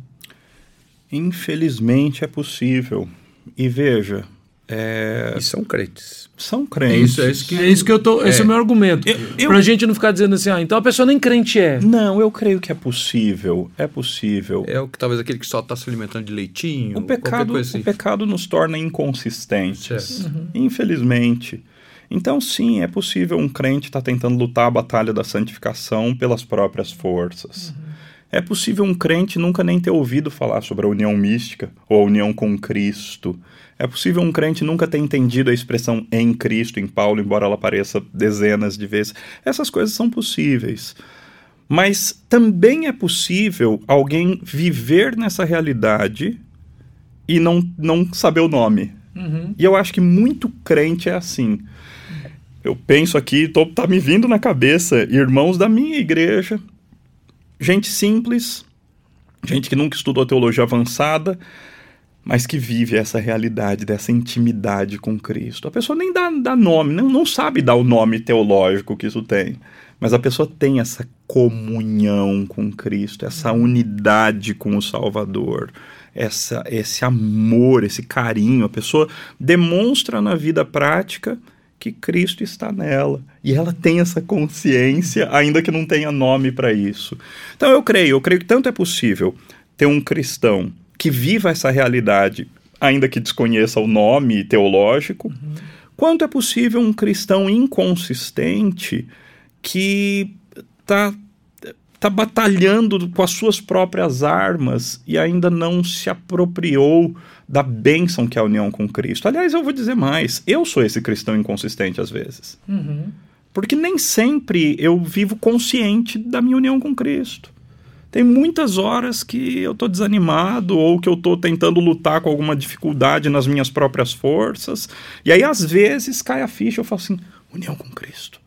Infelizmente é possível. E veja, é... E são crentes. São crentes. É isso, é isso que, é isso que eu tô. É. Esse é o meu argumento. Eu, eu... Pra gente não ficar dizendo assim, ah, então a pessoa nem crente é. Não, eu creio que é possível. É possível. É o que talvez aquele que só está se alimentando de leitinho. O pecado, assim. o pecado nos torna inconsistentes. Uhum. Infelizmente. Então, sim, é possível um crente estar tá tentando lutar a batalha da santificação pelas próprias forças. Uhum. É possível um crente nunca nem ter ouvido falar sobre a união mística ou a união com Cristo. É possível um crente nunca ter entendido a expressão em Cristo, em Paulo, embora ela apareça dezenas de vezes. Essas coisas são possíveis. Mas também é possível alguém viver nessa realidade e não, não saber o nome. Uhum. E eu acho que muito crente é assim. Eu penso aqui, tô, tá me vindo na cabeça, irmãos da minha igreja gente simples, gente que nunca estudou teologia avançada, mas que vive essa realidade dessa intimidade com Cristo. A pessoa nem dá, dá nome, não, não sabe dar o nome teológico que isso tem, mas a pessoa tem essa comunhão com Cristo, essa unidade com o Salvador, essa, esse amor, esse carinho. A pessoa demonstra na vida prática que Cristo está nela. E ela tem essa consciência, ainda que não tenha nome para isso. Então eu creio, eu creio que tanto é possível ter um cristão que viva essa realidade, ainda que desconheça o nome teológico, uhum. quanto é possível um cristão inconsistente que está tá batalhando com as suas próprias armas e ainda não se apropriou da bênção que é a união com Cristo. Aliás, eu vou dizer mais: eu sou esse cristão inconsistente às vezes. Uhum. Porque nem sempre eu vivo consciente da minha união com Cristo. Tem muitas horas que eu estou desanimado ou que eu estou tentando lutar com alguma dificuldade nas minhas próprias forças. E aí, às vezes, cai a ficha eu falo assim: união com Cristo.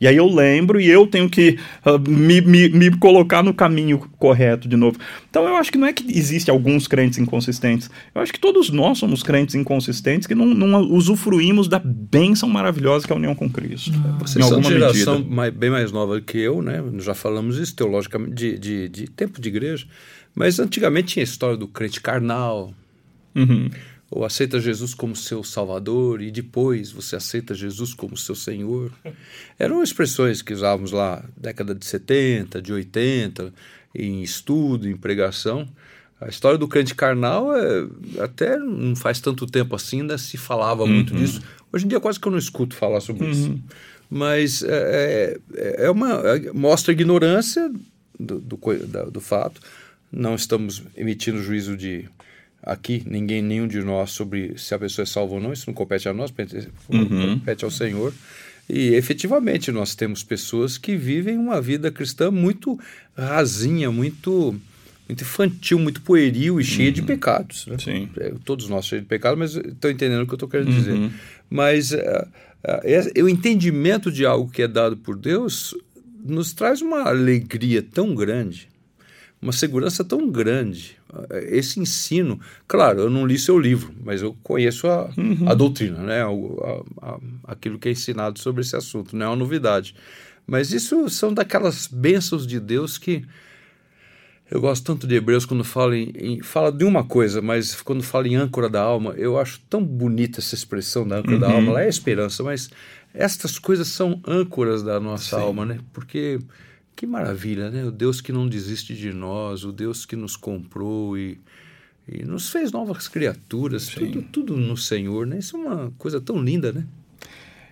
E aí eu lembro e eu tenho que uh, me, me, me, colocar no caminho correto de novo. Então eu acho que não é que existe alguns crentes inconsistentes. Eu acho que todos nós somos crentes inconsistentes que não, não usufruímos da bênção maravilhosa que é a união com Cristo. Ah. Vocês são de geração mais, bem mais nova que eu, né? Já falamos isso teologicamente de, de, de tempo de igreja. Mas antigamente tinha a história do crente carnal. Uhum ou aceita Jesus como seu Salvador e depois você aceita Jesus como seu Senhor. Eram expressões que usávamos lá década de 70, de 80, em estudo, em pregação. A história do crente carnal é, até não faz tanto tempo assim, ainda se falava uhum. muito disso. Hoje em dia quase que eu não escuto falar sobre uhum. isso. Mas é, é, é uma, é, mostra ignorância do, do, do fato. Não estamos emitindo juízo de aqui, ninguém, nenhum de nós, sobre se a pessoa é salva ou não, isso não compete a nós, compete, uhum. compete ao Senhor. E efetivamente nós temos pessoas que vivem uma vida cristã muito rasinha, muito, muito infantil, muito pueril e cheia uhum. de pecados. Né? Sim. É, todos nós cheios de pecados, mas estou entendendo o que eu estou querendo uhum. dizer. Mas uh, uh, o entendimento de algo que é dado por Deus nos traz uma alegria tão grande uma segurança tão grande. Esse ensino, claro, eu não li seu livro, mas eu conheço a, uhum. a doutrina, né? A, a, aquilo que é ensinado sobre esse assunto, não é uma novidade. Mas isso são daquelas bênçãos de Deus que eu gosto tanto de Hebreus quando fala, em, em, fala de uma coisa, mas quando fala em âncora da alma, eu acho tão bonita essa expressão da âncora uhum. da alma. Lá é esperança, mas estas coisas são âncoras da nossa Sim. alma, né? Porque que maravilha, né? O Deus que não desiste de nós, o Deus que nos comprou e, e nos fez novas criaturas, tudo, tudo no Senhor, né? Isso é uma coisa tão linda, né?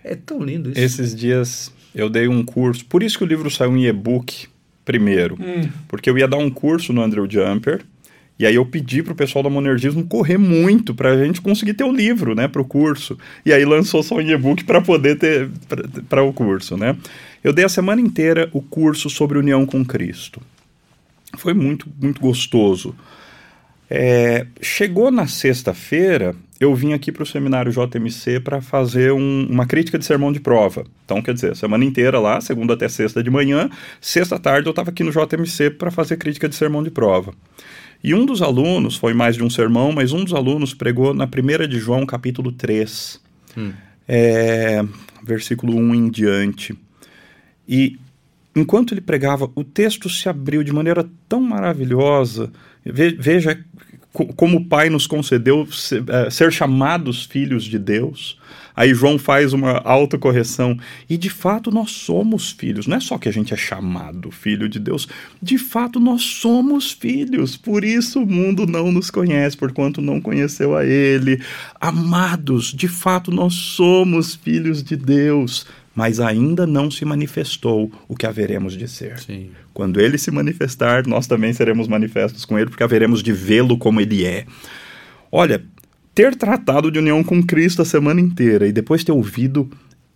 É tão lindo isso. Esses dias eu dei um curso, por isso que o livro saiu em e-book primeiro, hum. porque eu ia dar um curso no Andrew Jumper, e aí eu pedi para o pessoal da Monergismo correr muito para a gente conseguir ter o livro, né, para o curso. E aí lançou só o e-book para poder ter para o curso, né? Eu dei a semana inteira o curso sobre união com Cristo. Foi muito muito gostoso. É, chegou na sexta-feira, eu vim aqui para o seminário JMC para fazer um, uma crítica de sermão de prova. Então, quer dizer, semana inteira lá, segunda até sexta de manhã, sexta tarde eu estava aqui no JMC para fazer crítica de sermão de prova. E um dos alunos, foi mais de um sermão, mas um dos alunos pregou na primeira de João, capítulo 3, hum. é, versículo 1 em diante. E enquanto ele pregava, o texto se abriu de maneira tão maravilhosa. Veja como o Pai nos concedeu ser, é, ser chamados filhos de Deus. Aí João faz uma autocorreção. E de fato nós somos filhos. Não é só que a gente é chamado filho de Deus. De fato nós somos filhos. Por isso o mundo não nos conhece, porquanto não conheceu a Ele. Amados, de fato nós somos filhos de Deus mas ainda não se manifestou o que haveremos de ser. Sim. Quando ele se manifestar, nós também seremos manifestos com ele, porque haveremos de vê-lo como ele é. Olha, ter tratado de união com Cristo a semana inteira e depois ter ouvido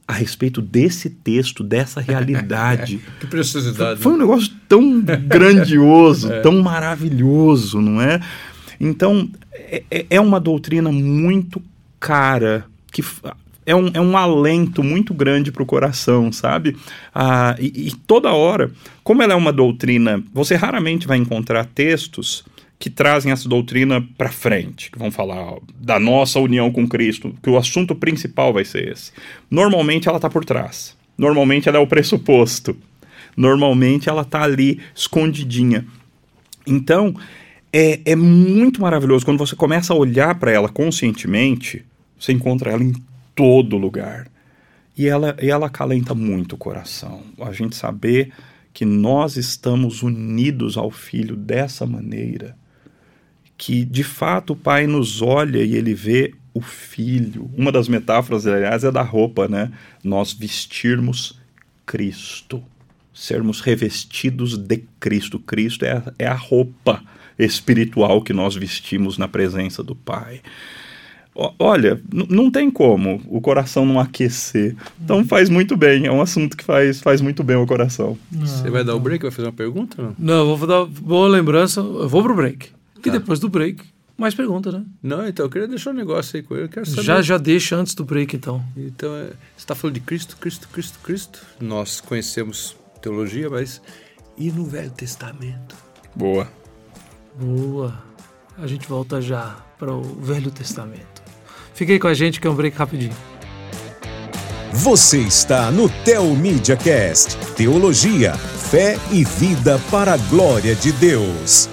a respeito desse texto, dessa realidade. que preciosidade. Foi, foi um né? negócio tão grandioso, é. tão maravilhoso, não é? Então, é, é, é uma doutrina muito cara, que é um, é um alento muito grande para o coração, sabe? Ah, e, e toda hora, como ela é uma doutrina, você raramente vai encontrar textos que trazem essa doutrina para frente, que vão falar da nossa união com Cristo, que o assunto principal vai ser esse. Normalmente ela está por trás. Normalmente ela é o pressuposto. Normalmente ela está ali escondidinha. Então, é, é muito maravilhoso quando você começa a olhar para ela conscientemente, você encontra ela em todo lugar. E ela, e ela acalenta muito o coração. A gente saber que nós estamos unidos ao Filho dessa maneira que de fato o pai nos olha e ele vê o filho. Uma das metáforas, aliás, é da roupa, né? Nós vestirmos Cristo, sermos revestidos de Cristo. Cristo é a, é a roupa espiritual que nós vestimos na presença do Pai. Olha, não tem como o coração não aquecer. Então faz muito bem, é um assunto que faz, faz muito bem ao coração. Você vai dar o break, vai fazer uma pergunta? Não, não vou dar boa lembrança, eu vou pro break. Tá. E depois do break, mais pergunta, né? Não, então eu queria deixar um negócio aí com ele. Eu quero saber. Já, já deixa antes do break, então. Então, é, você está falando de Cristo, Cristo, Cristo, Cristo. Nós conhecemos teologia, mas e no Velho Testamento? Boa. Boa. A gente volta já para o Velho Testamento. Fiquei com a gente que é um break rapidinho. Você está no Tel Media Cast, teologia, fé e vida para a glória de Deus.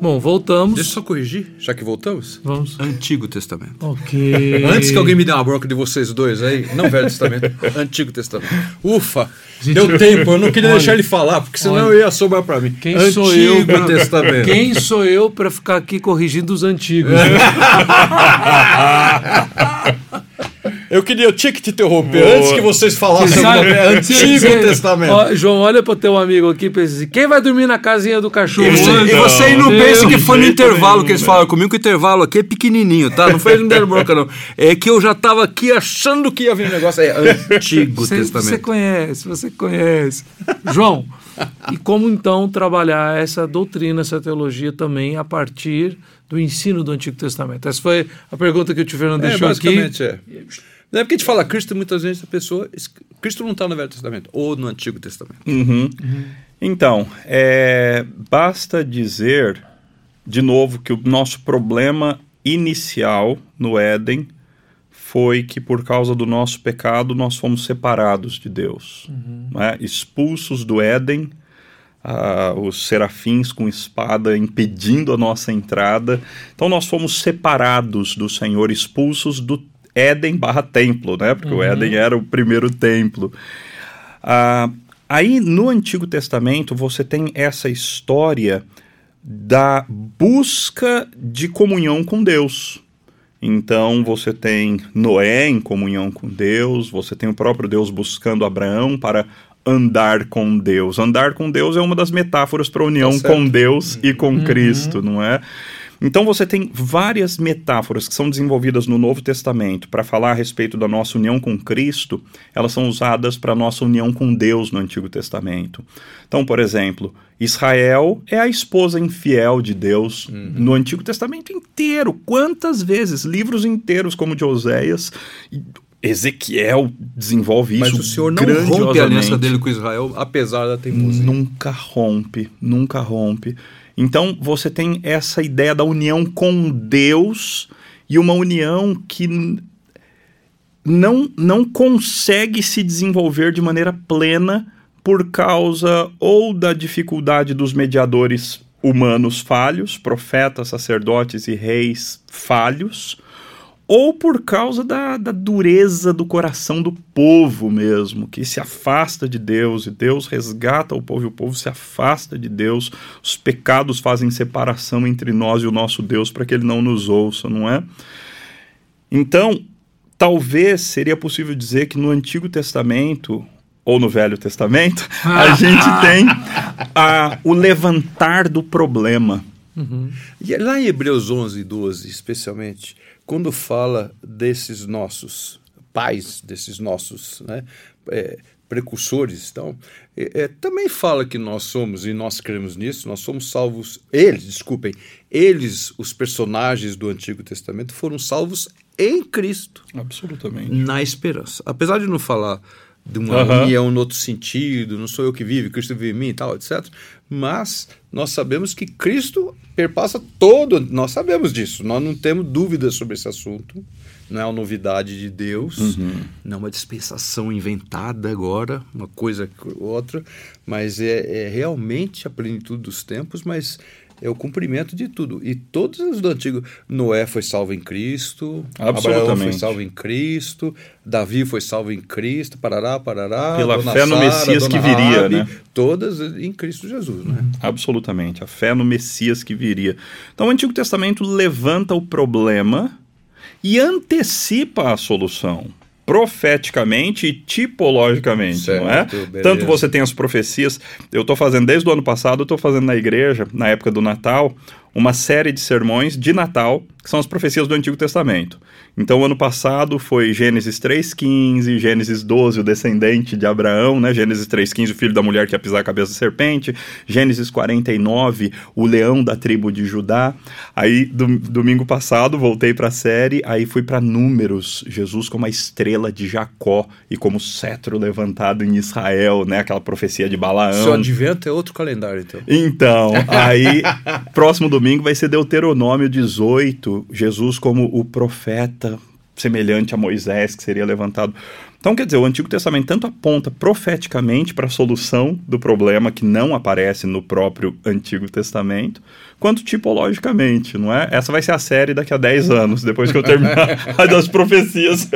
Bom, voltamos. Deixa eu só corrigir, já que voltamos. Vamos. Antigo Testamento. Ok. Antes que alguém me dê uma bronca de vocês dois aí, não Velho Testamento, Antigo Testamento. Ufa, Gente, deu tempo, eu não queria olha, deixar ele falar, porque senão olha, eu ia sobrar para mim. Quem Antigo sou eu pra, Testamento. Quem sou eu para ficar aqui corrigindo os antigos? Eu queria, eu tinha que te interromper Boa. antes que vocês falassem o Antigo Testamento. Ó, João, olha pro teu amigo aqui e pensa assim: quem vai dormir na casinha do cachorro? E você, não, e você aí não pensa que foi no intervalo que eles falaram comigo, que o intervalo aqui é pequenininho, tá? Não foi no deram bronca, não. É que eu já tava aqui achando que ia vir um negócio. É Antigo você, Testamento. Você conhece, você conhece. João, e como então trabalhar essa doutrina, essa teologia também a partir do ensino do Antigo Testamento? Essa foi a pergunta que o tio Fernando é, deixou basicamente aqui. É. Não é porque a gente fala Cristo, muitas vezes a pessoa. Cristo não está no Velho Testamento, ou no Antigo Testamento. Uhum. Uhum. Então, é, basta dizer, de novo, que o nosso problema inicial no Éden foi que por causa do nosso pecado nós fomos separados de Deus, uhum. é? expulsos do Éden, uh, os serafins com espada impedindo a nossa entrada. Então nós fomos separados do Senhor, expulsos do Éden barra templo, né? Porque uhum. o Éden era o primeiro templo. Ah, aí no Antigo Testamento você tem essa história da busca de comunhão com Deus. Então você tem Noé em comunhão com Deus, você tem o próprio Deus buscando Abraão para andar com Deus. Andar com Deus é uma das metáforas para a união tá com Deus e com uhum. Cristo, não é? Então você tem várias metáforas que são desenvolvidas no Novo Testamento para falar a respeito da nossa união com Cristo, elas são usadas para a nossa união com Deus no Antigo Testamento. Então, por exemplo, Israel é a esposa infiel de Deus uhum. no Antigo Testamento inteiro. Quantas vezes? Livros inteiros como de Oséias. Ezequiel desenvolve Mas isso. Mas o Senhor não rompe a aliança dele com Israel, apesar da teimosia. Nunca rompe, nunca rompe. Então você tem essa ideia da união com Deus e uma união que não, não consegue se desenvolver de maneira plena por causa ou da dificuldade dos mediadores humanos falhos, profetas, sacerdotes e reis falhos, ou por causa da, da, dureza do coração do povo mesmo, que se afasta de Deus e Deus resgata o povo e o povo se afasta de Deus. Os pecados fazem separação entre nós e o nosso Deus para que ele não nos ouça, não é? Então, talvez seria possível dizer que no Antigo Testamento ou no Velho Testamento, a gente tem a, o levantar do problema. Uhum. E lá em Hebreus 11, 12, especialmente, quando fala desses nossos pais, desses nossos né, é, precursores, então, é, é, também fala que nós somos, e nós cremos nisso, nós somos salvos, eles, desculpem, eles, os personagens do Antigo Testamento, foram salvos em Cristo. Absolutamente. Na esperança. Apesar de não falar de uma uhum. união no outro sentido, não sou eu que vivo, Cristo vive em mim e tal, etc. Mas nós sabemos que Cristo perpassa todo, nós sabemos disso, nós não temos dúvidas sobre esse assunto, não é uma novidade de Deus, uhum. não é uma dispensação inventada agora, uma coisa outra, mas é, é realmente a plenitude dos tempos, mas é o cumprimento de tudo. E todos os do antigo. Noé foi salvo em Cristo, Abraão foi salvo em Cristo, Davi foi salvo em Cristo, parará, parará. Pela fé Sara, no Messias que viria, Rabi, né? Todas em Cristo Jesus, né? Absolutamente. A fé no Messias que viria. Então o Antigo Testamento levanta o problema e antecipa a solução profeticamente e tipologicamente, certo, não é? Beleza. Tanto você tem as profecias, eu estou fazendo desde o ano passado, eu estou fazendo na igreja, na época do Natal, uma série de sermões de Natal, que são as profecias do Antigo Testamento. Então, ano passado foi Gênesis 3,15, Gênesis 12, o descendente de Abraão, né? Gênesis 3,15, o filho da mulher que ia pisar a cabeça da serpente, Gênesis 49, o leão da tribo de Judá. Aí, do, domingo passado, voltei para a série, aí fui para Números, Jesus como a estrela de Jacó e como cetro levantado em Israel, né? Aquela profecia de Balaão. Seu advento é outro calendário, então. Então, aí, próximo domingo vai ser Deuteronômio 18, Jesus como o profeta semelhante a Moisés, que seria levantado. Então, quer dizer, o Antigo Testamento tanto aponta profeticamente para a solução do problema que não aparece no próprio Antigo Testamento, quanto tipologicamente, não é? Essa vai ser a série daqui a 10 anos, depois que eu terminar a das profecias.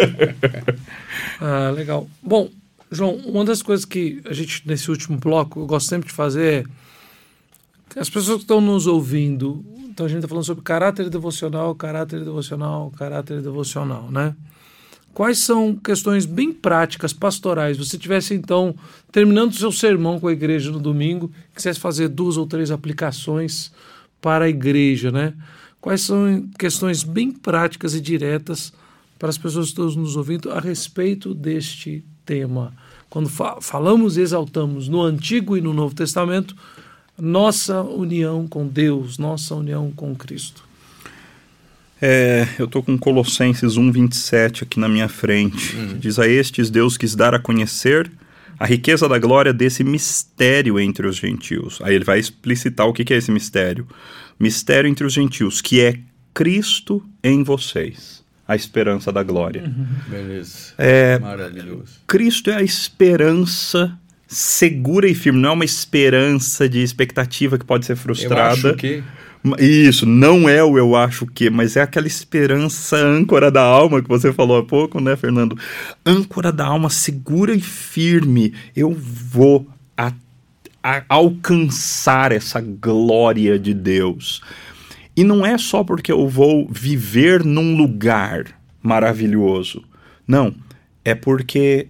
ah, legal. Bom, João, uma das coisas que a gente, nesse último bloco, eu gosto sempre de fazer é as pessoas que estão nos ouvindo então a gente está falando sobre caráter devocional, caráter devocional, caráter devocional, né? Quais são questões bem práticas, pastorais? Você tivesse então terminando o seu sermão com a igreja no domingo, quisesse fazer duas ou três aplicações para a igreja, né? Quais são questões bem práticas e diretas para as pessoas que estão nos ouvindo a respeito deste tema? Quando fa falamos e exaltamos no Antigo e no Novo Testamento, nossa união com Deus, nossa união com Cristo. É, eu estou com Colossenses 1,27 aqui na minha frente. Uhum. Diz a estes Deus quis dar a conhecer a riqueza da glória desse mistério entre os gentios. Aí ele vai explicitar o que, que é esse mistério. Mistério entre os gentios, que é Cristo em vocês, a esperança da glória. Uhum. Beleza. É, Maravilhoso. Cristo é a esperança segura e firme, não é uma esperança de expectativa que pode ser frustrada. Eu acho que... Isso, não é o eu acho que, mas é aquela esperança âncora da alma que você falou há pouco, né, Fernando? Âncora da alma, segura e firme. Eu vou a, a, alcançar essa glória de Deus. E não é só porque eu vou viver num lugar maravilhoso. Não, é porque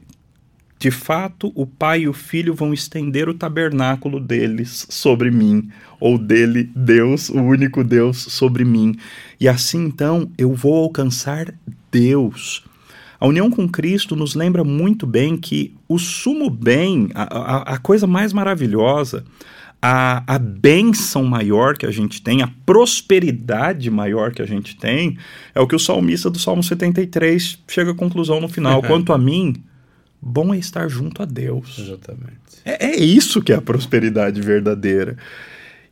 de fato, o pai e o filho vão estender o tabernáculo deles sobre mim, ou dele, Deus, o único Deus, sobre mim. E assim então eu vou alcançar Deus. A união com Cristo nos lembra muito bem que o sumo bem, a, a, a coisa mais maravilhosa, a, a bênção maior que a gente tem, a prosperidade maior que a gente tem, é o que o salmista do Salmo 73 chega à conclusão no final. Quanto a mim, Bom é estar junto a Deus. Exatamente. É, é isso que é a prosperidade verdadeira.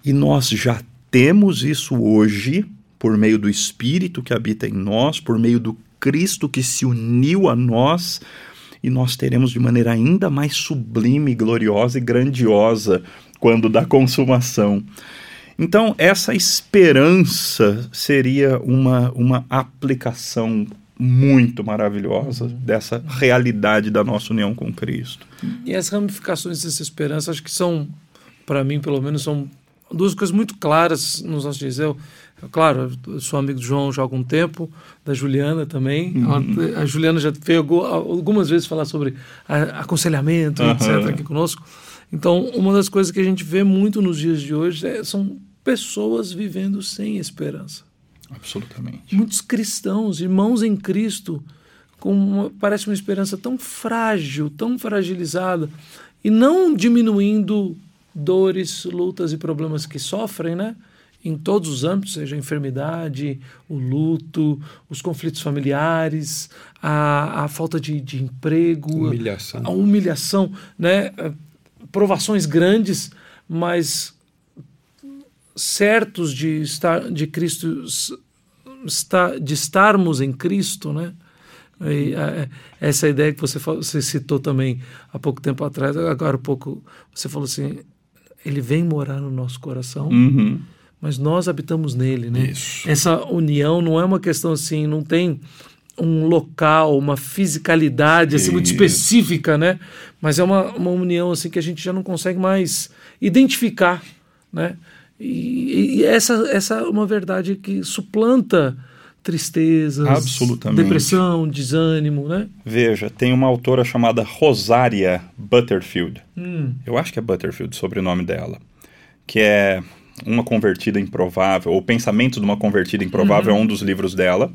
E nós já temos isso hoje por meio do Espírito que habita em nós, por meio do Cristo que se uniu a nós, e nós teremos de maneira ainda mais sublime, gloriosa e grandiosa quando da consumação. Então, essa esperança seria uma, uma aplicação muito maravilhosa uhum. dessa realidade da nossa união com Cristo. E as ramificações dessa esperança, acho que são, para mim pelo menos, são duas coisas muito claras nos nossos dias. Eu, claro, eu sou amigo do João já há algum tempo, da Juliana também. Uhum. A, a, Juliana já veio algumas vezes falar sobre aconselhamento, uhum. etc., aqui conosco. Então, uma das coisas que a gente vê muito nos dias de hoje é, são pessoas vivendo sem esperança. Absolutamente. Muitos cristãos, irmãos em Cristo, com uma, parece uma esperança tão frágil, tão fragilizada, e não diminuindo dores, lutas e problemas que sofrem, né? Em todos os âmbitos, seja a enfermidade, o luto, os conflitos familiares, a, a falta de, de emprego, humilhação. a humilhação, né? provações grandes, mas certos de estar de Cristo está, de estarmos em Cristo, né? E, a, essa ideia que você, você citou também há pouco tempo atrás, agora há pouco você falou assim, ele vem morar no nosso coração, uhum. mas nós habitamos nele, né? Isso. Essa união não é uma questão assim, não tem um local, uma fisicalidade assim, muito específica, né? Mas é uma, uma união assim que a gente já não consegue mais identificar, né? E, e, essa, essa é uma verdade que suplanta tristezas, depressão, desânimo, né? Veja, tem uma autora chamada Rosaria Butterfield. Hum. Eu acho que é Butterfield, o sobrenome dela. Que é Uma Convertida Improvável, ou Pensamentos de uma Convertida Improvável, Uhum. é um dos livros dela,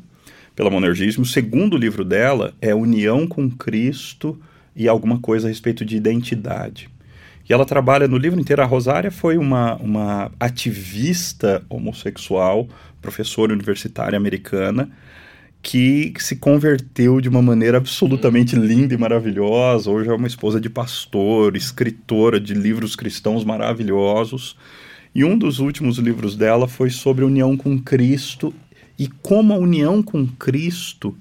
pela Monergismo. O segundo livro dela é União com Cristo e alguma coisa a respeito de identidade. E ela trabalha no livro inteiro. A Rosária foi uma, uma ativista homossexual, professora universitária americana, que se converteu de uma maneira absolutamente linda e maravilhosa. Hoje é uma esposa de pastor, escritora de livros cristãos maravilhosos. E um dos últimos livros dela foi sobre união com Cristo e como a união com Cristo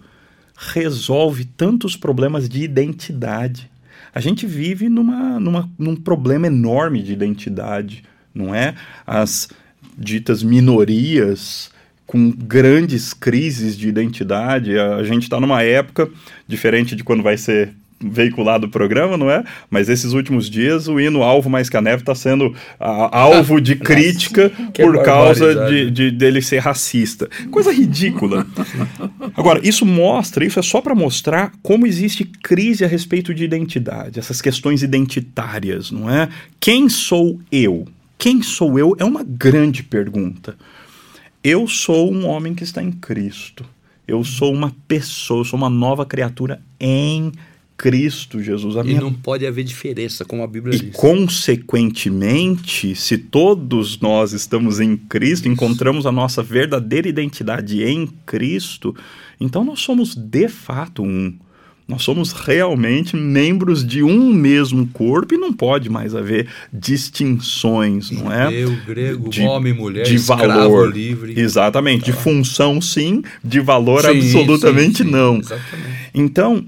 resolve tantos problemas de identidade. A gente vive numa, numa, num problema enorme de identidade, não é? As ditas minorias com grandes crises de identidade. A gente está numa época diferente de quando vai ser veiculado o programa, não é? Mas esses últimos dias o hino Alvo Mais que a Neve está sendo a, alvo de crítica por causa de, de dele ser racista. Coisa ridícula. Agora, isso mostra, isso é só para mostrar como existe crise a respeito de identidade, essas questões identitárias, não é? Quem sou eu? Quem sou eu é uma grande pergunta. Eu sou um homem que está em Cristo. Eu sou uma pessoa, eu sou uma nova criatura em Cristo Jesus. A E minha não pode haver diferença, como a Bíblia e, diz. consequentemente, se todos nós estamos em Cristo, encontramos a nossa verdadeira identidade em Cristo, então nós somos de fato um. Nós somos realmente membros de um mesmo corpo e não pode mais haver distinções, não é? Eu, grego, De- homem, mulher, de escravo, valor. livre. Exatamente. De função, sim, de valor, Sim, absolutamente sim, sim, não. Exatamente. Então,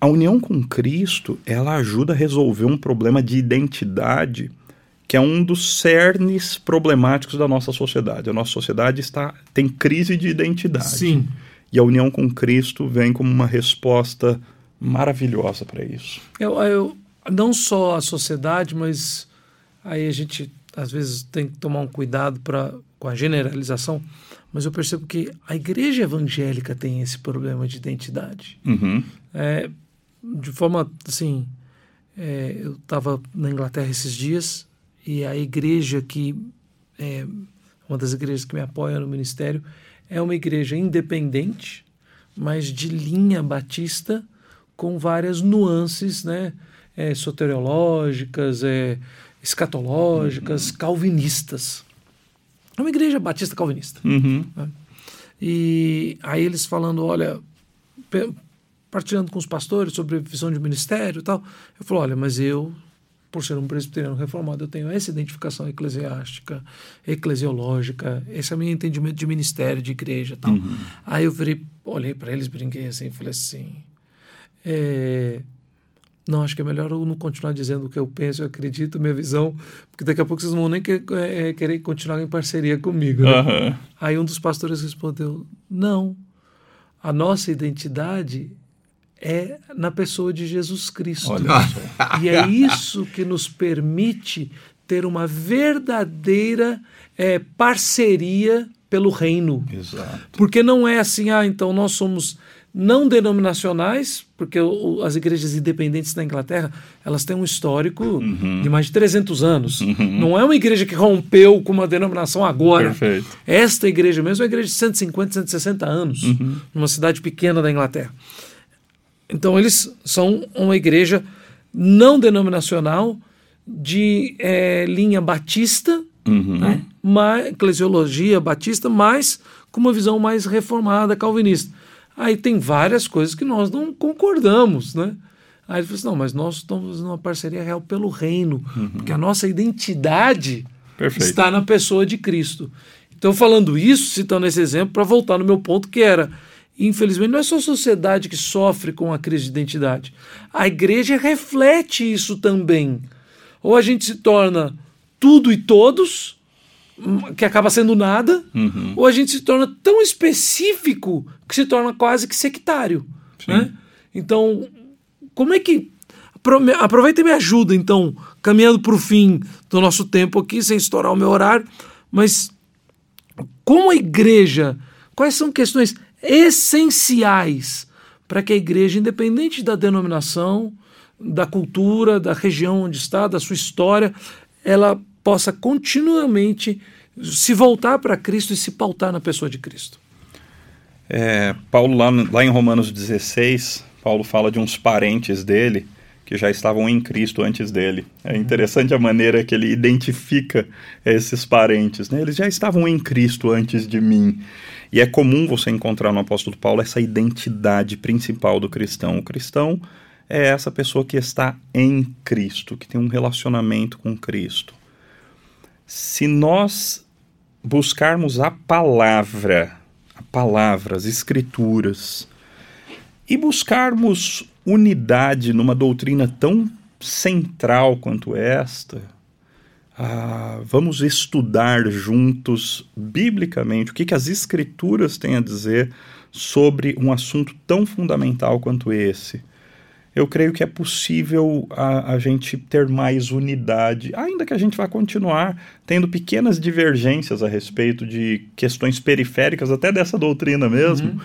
a união com Cristo, ela ajuda a resolver um problema de identidade que é um dos cernes problemáticos da nossa sociedade. A nossa sociedade está tem crise de identidade. Sim. E a união com Cristo vem como uma resposta maravilhosa para isso. Eu, eu, não só a sociedade, mas aí a gente às vezes tem que tomar um cuidado pra, com a generalização, mas eu percebo que a igreja evangélica tem esse problema de identidade. Uhum. É, de forma assim, é, eu estava na Inglaterra esses dias e a igreja que é uma das igrejas que me apoia no ministério é uma igreja independente, mas de linha batista com várias nuances, né, é, soteriológicas, é, escatológicas, calvinistas. É uma igreja batista calvinista. Uhum. E aí eles falando, olha, partilhando com os pastores sobre visão de ministério e tal, eu falo, olha, mas eu, por ser um presbiteriano reformado, eu tenho essa identificação eclesiástica, eclesiológica, esse é o meu entendimento de ministério, de igreja e tal. Aí eu virei, olhei para eles, brinquei assim, falei assim, é, não, acho que é melhor eu não continuar dizendo o que eu penso, eu acredito, minha visão, porque daqui a pouco vocês não vão nem que- é, querer continuar em parceria comigo. né? Aham. Aí um dos pastores respondeu: Não, a nossa identidade é na pessoa de Jesus Cristo. Olha. E é isso que nos permite ter uma verdadeira eh, parceria pelo reino. Exato. Porque não é assim, ah, então nós somos não denominacionais, porque o- as igrejas independentes da Inglaterra, elas têm um histórico Uhum. de mais de 300 anos. Não é uma igreja que rompeu com uma denominação agora. Perfeito. Esta igreja mesmo é uma igreja de 150, 160 anos, Uhum. numa cidade pequena da Inglaterra. Então, eles são uma igreja não denominacional de eh, linha batista, Uhum. né? uma eclesiologia batista, mas com uma visão mais reformada, calvinista. Aí tem várias coisas que nós não concordamos, né? Aí ele falou assim, não, mas nós estamos numa parceria real pelo reino, porque a nossa identidade Perfeito. está na pessoa de Cristo. Então, falando isso, citando esse exemplo, para voltar no meu ponto, que era, infelizmente, não é só a sociedade que sofre com a crise de identidade. A igreja reflete isso também. Ou a gente se torna tudo e todos, hum, que acaba sendo nada, ou a gente se torna tão específico que se torna quase que sectário. Né? Então, como é que. Aproveita e me ajuda, então, caminhando para o fim do nosso tempo aqui, sem estourar o meu horário, mas como a igreja, quais são questões essenciais para que a igreja, independente da denominação, da cultura, da região onde está, da sua história, ela possa continuamente se voltar para Cristo e se pautar na pessoa de Cristo. É, Paulo, lá, lá em Romanos 16, Paulo fala de uns parentes dele que já estavam em Cristo antes dele. É interessante a maneira que ele identifica esses parentes. Né? Eles já estavam em Cristo antes de mim. E é comum você encontrar no apóstolo Paulo essa identidade principal do cristão. O cristão é essa pessoa que está em Cristo, que tem um relacionamento com Cristo. Se nós buscarmos a palavra, a palavra, as escrituras, e buscarmos unidade numa doutrina tão central quanto esta, ah, vamos estudar juntos, biblicamente, o que, que as Escrituras têm a dizer sobre um assunto tão fundamental quanto esse. Eu creio que é possível a, a gente ter mais unidade, ainda que a gente vá continuar tendo pequenas divergências a respeito de questões periféricas, até dessa doutrina mesmo, uhum.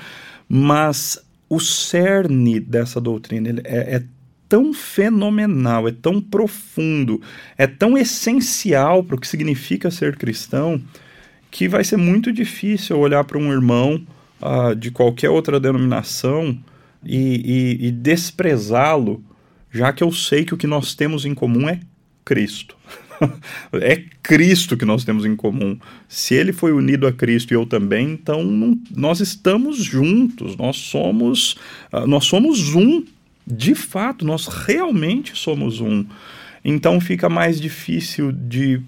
mas o cerne dessa doutrina é, é tão fenomenal, é tão profundo, é tão essencial para o que significa ser cristão, que vai ser muito difícil olhar para um irmão uh, de qualquer outra denominação e, e, e desprezá-lo, já que eu sei que o que nós temos em comum é Cristo. é Cristo que nós temos em comum. Se ele foi unido a Cristo e eu também, então nós estamos juntos, nós somos, uh, nós somos um. De fato, nós realmente somos um. Então fica mais difícil de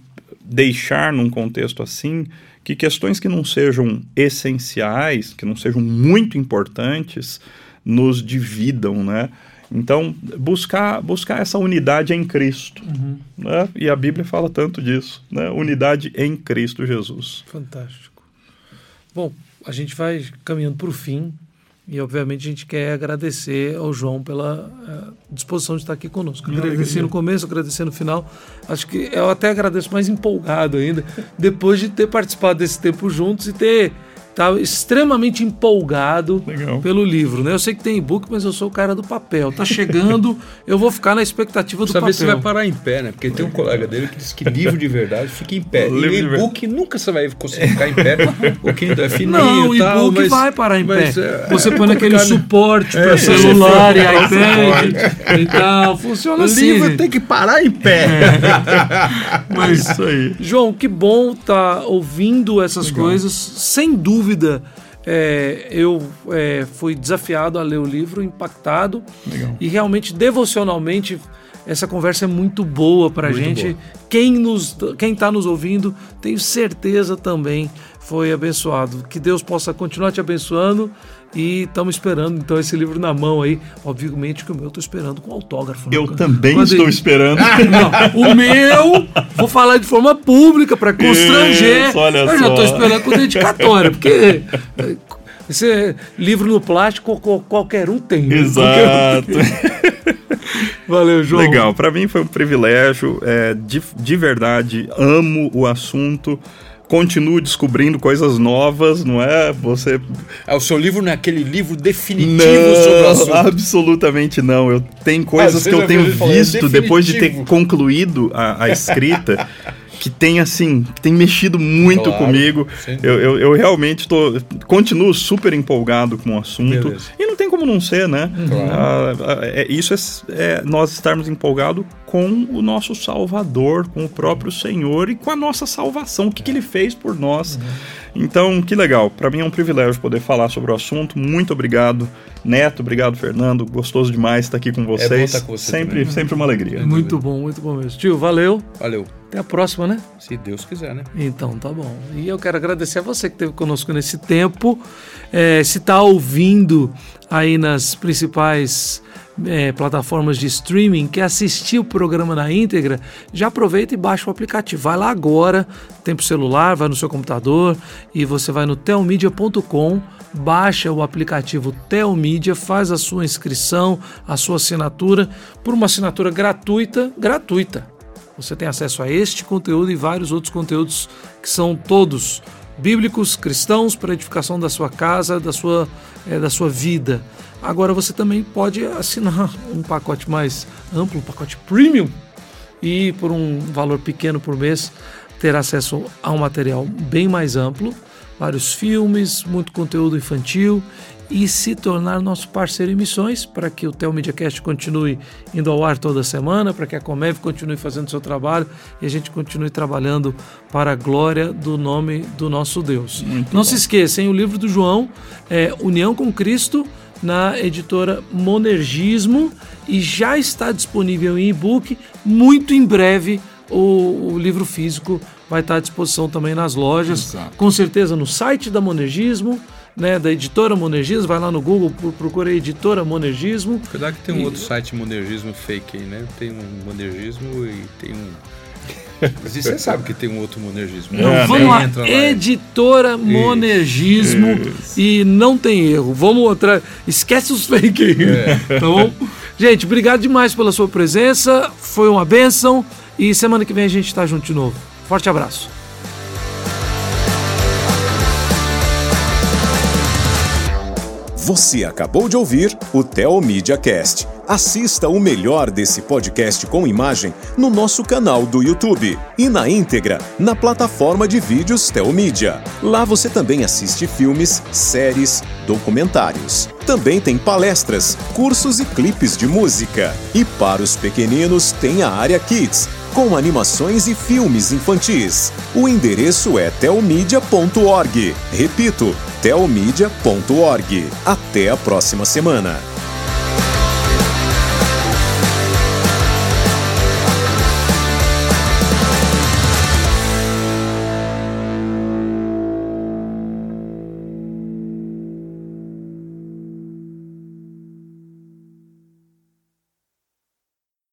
deixar num contexto assim que questões que não sejam essenciais, que não sejam muito importantes, nos dividam, né? Então, buscar, buscar essa unidade em Cristo. Uhum. Né? E a Bíblia fala tanto disso, né? Unidade em Cristo Jesus. Fantástico. Bom, a gente vai caminhando para o fim e, obviamente, a gente quer agradecer ao João pela uh, disposição de estar aqui conosco. Agradeci no começo, agradecer no final. Acho que eu até agradeço mais empolgado ainda, depois de ter participado desse tempo juntos e ter tá extremamente empolgado Legal. pelo livro, né? Eu sei que tem e-book, mas eu sou o cara do papel. Tá chegando, eu vou ficar na expectativa do Saber papel. se vai parar em pé, né? Porque tem um colega dele que diz que livro de verdade fica em pé. O e e-book nunca você vai conseguir ficar em pé. O Kindle é fininho Não, o e-book vai parar em pé. É, você põe naquele suporte para é, celular e iPad e tal. Funciona o assim. O livro tem que parar em pé. É. Mas, isso aí. João, que bom estar tá ouvindo essas Legal. coisas. Sem dúvida dúvida, é, eu é, fui desafiado a ler o livro, impactado. Legal. E realmente, devocionalmente, essa conversa é muito boa para a gente. Boa. Quem nos, quem está nos ouvindo, tenho certeza também foi abençoado. Que Deus possa continuar te abençoando e estamos esperando então esse livro na mão aí. Obviamente que o meu estou esperando com autógrafo. Né? Eu né? também Quando estou ele... esperando. Não, o meu, vou falar de forma pública para constranger. Isso, olha eu só. já estou esperando com dedicatória, porque esse livro no plástico qualquer um tem. Né? Exato. Valeu, João. Legal, para mim foi um privilégio. É, de, de verdade, amo o assunto continuo descobrindo coisas novas, não é? Você. É, o seu livro não é aquele livro definitivo não, sobre o assunto. Absolutamente não. Eu tenho coisas ah, que eu tenho visto depois de ter concluído a, a escrita. que tem assim, que tem mexido muito claro, comigo. Eu, eu, eu, realmente tô, continuo super empolgado com o assunto. Beleza. E não tem como não ser, né? Claro. Ah, ah, é, isso é, é, nós estarmos empolgados com o nosso Salvador, com o próprio Senhor e com a nossa salvação, o que, que Ele fez por nós. Uhum. Então, que legal. Para mim é um privilégio poder falar sobre o assunto. Muito obrigado, Neto. Obrigado, Fernando. Gostoso demais estar aqui com vocês. É bom estar com você sempre, também. sempre uma alegria. Muito bom, muito bom mesmo. Tio, valeu. Valeu. Até a próxima, né? Se Deus quiser, né? Então, tá bom. E eu quero agradecer a você que esteve conosco nesse tempo. É, se está ouvindo aí nas principais é, plataformas de streaming, quer assistir o programa na íntegra, já aproveita e baixa o aplicativo. Vai lá agora, tem pro celular, vai no seu computador e você vai no telmedia.com, baixa o aplicativo Telmedia, faz a sua inscrição, a sua assinatura, por uma assinatura gratuita, gratuita. Você tem acesso a este conteúdo e vários outros conteúdos que são todos bíblicos, cristãos, para edificação da sua casa, da sua, é, da sua vida. Agora você também pode assinar um pacote mais amplo, um pacote premium, e por um valor pequeno por mês ter acesso a um material bem mais amplo, vários filmes, muito conteúdo infantil e se tornar nosso parceiro em missões para que o Tel Cast continue indo ao ar toda semana, para que a Comev continue fazendo seu trabalho e a gente continue trabalhando para a glória do nome do nosso Deus. Muito Não bom. se esqueçam, o livro do João é União com Cristo na editora Monergismo e já está disponível em e-book. Muito em breve o, o, livro físico vai estar à disposição também nas lojas, Exato. com certeza no site da Monergismo né, da editora Monergismo, vai lá no Google, procura editora Monergismo. Cuidado que tem um e... outro site Monergismo fake aí, né? Tem um Monergismo e tem um. Você sabe que tem um outro monergismo. Não, é, vamos lá, lá, editora Monergismo Isso. e não tem erro. Vamos outra. Esquece os fake. É. Tá bom? Gente, obrigado demais pela sua presença. Foi uma benção. E semana que vem a gente está junto de novo. Forte abraço. Você acabou de ouvir o Teomídia Cast. Assista o melhor desse podcast com imagem no nosso canal do YouTube e na íntegra na plataforma de vídeos Teomídia. Lá você também assiste filmes, séries, documentários. Também tem palestras, cursos e clipes de música. E para os pequeninos tem a área Kids com animações e filmes infantis. O endereço é telmedia.org. Repito, telmedia.org. Até a próxima semana.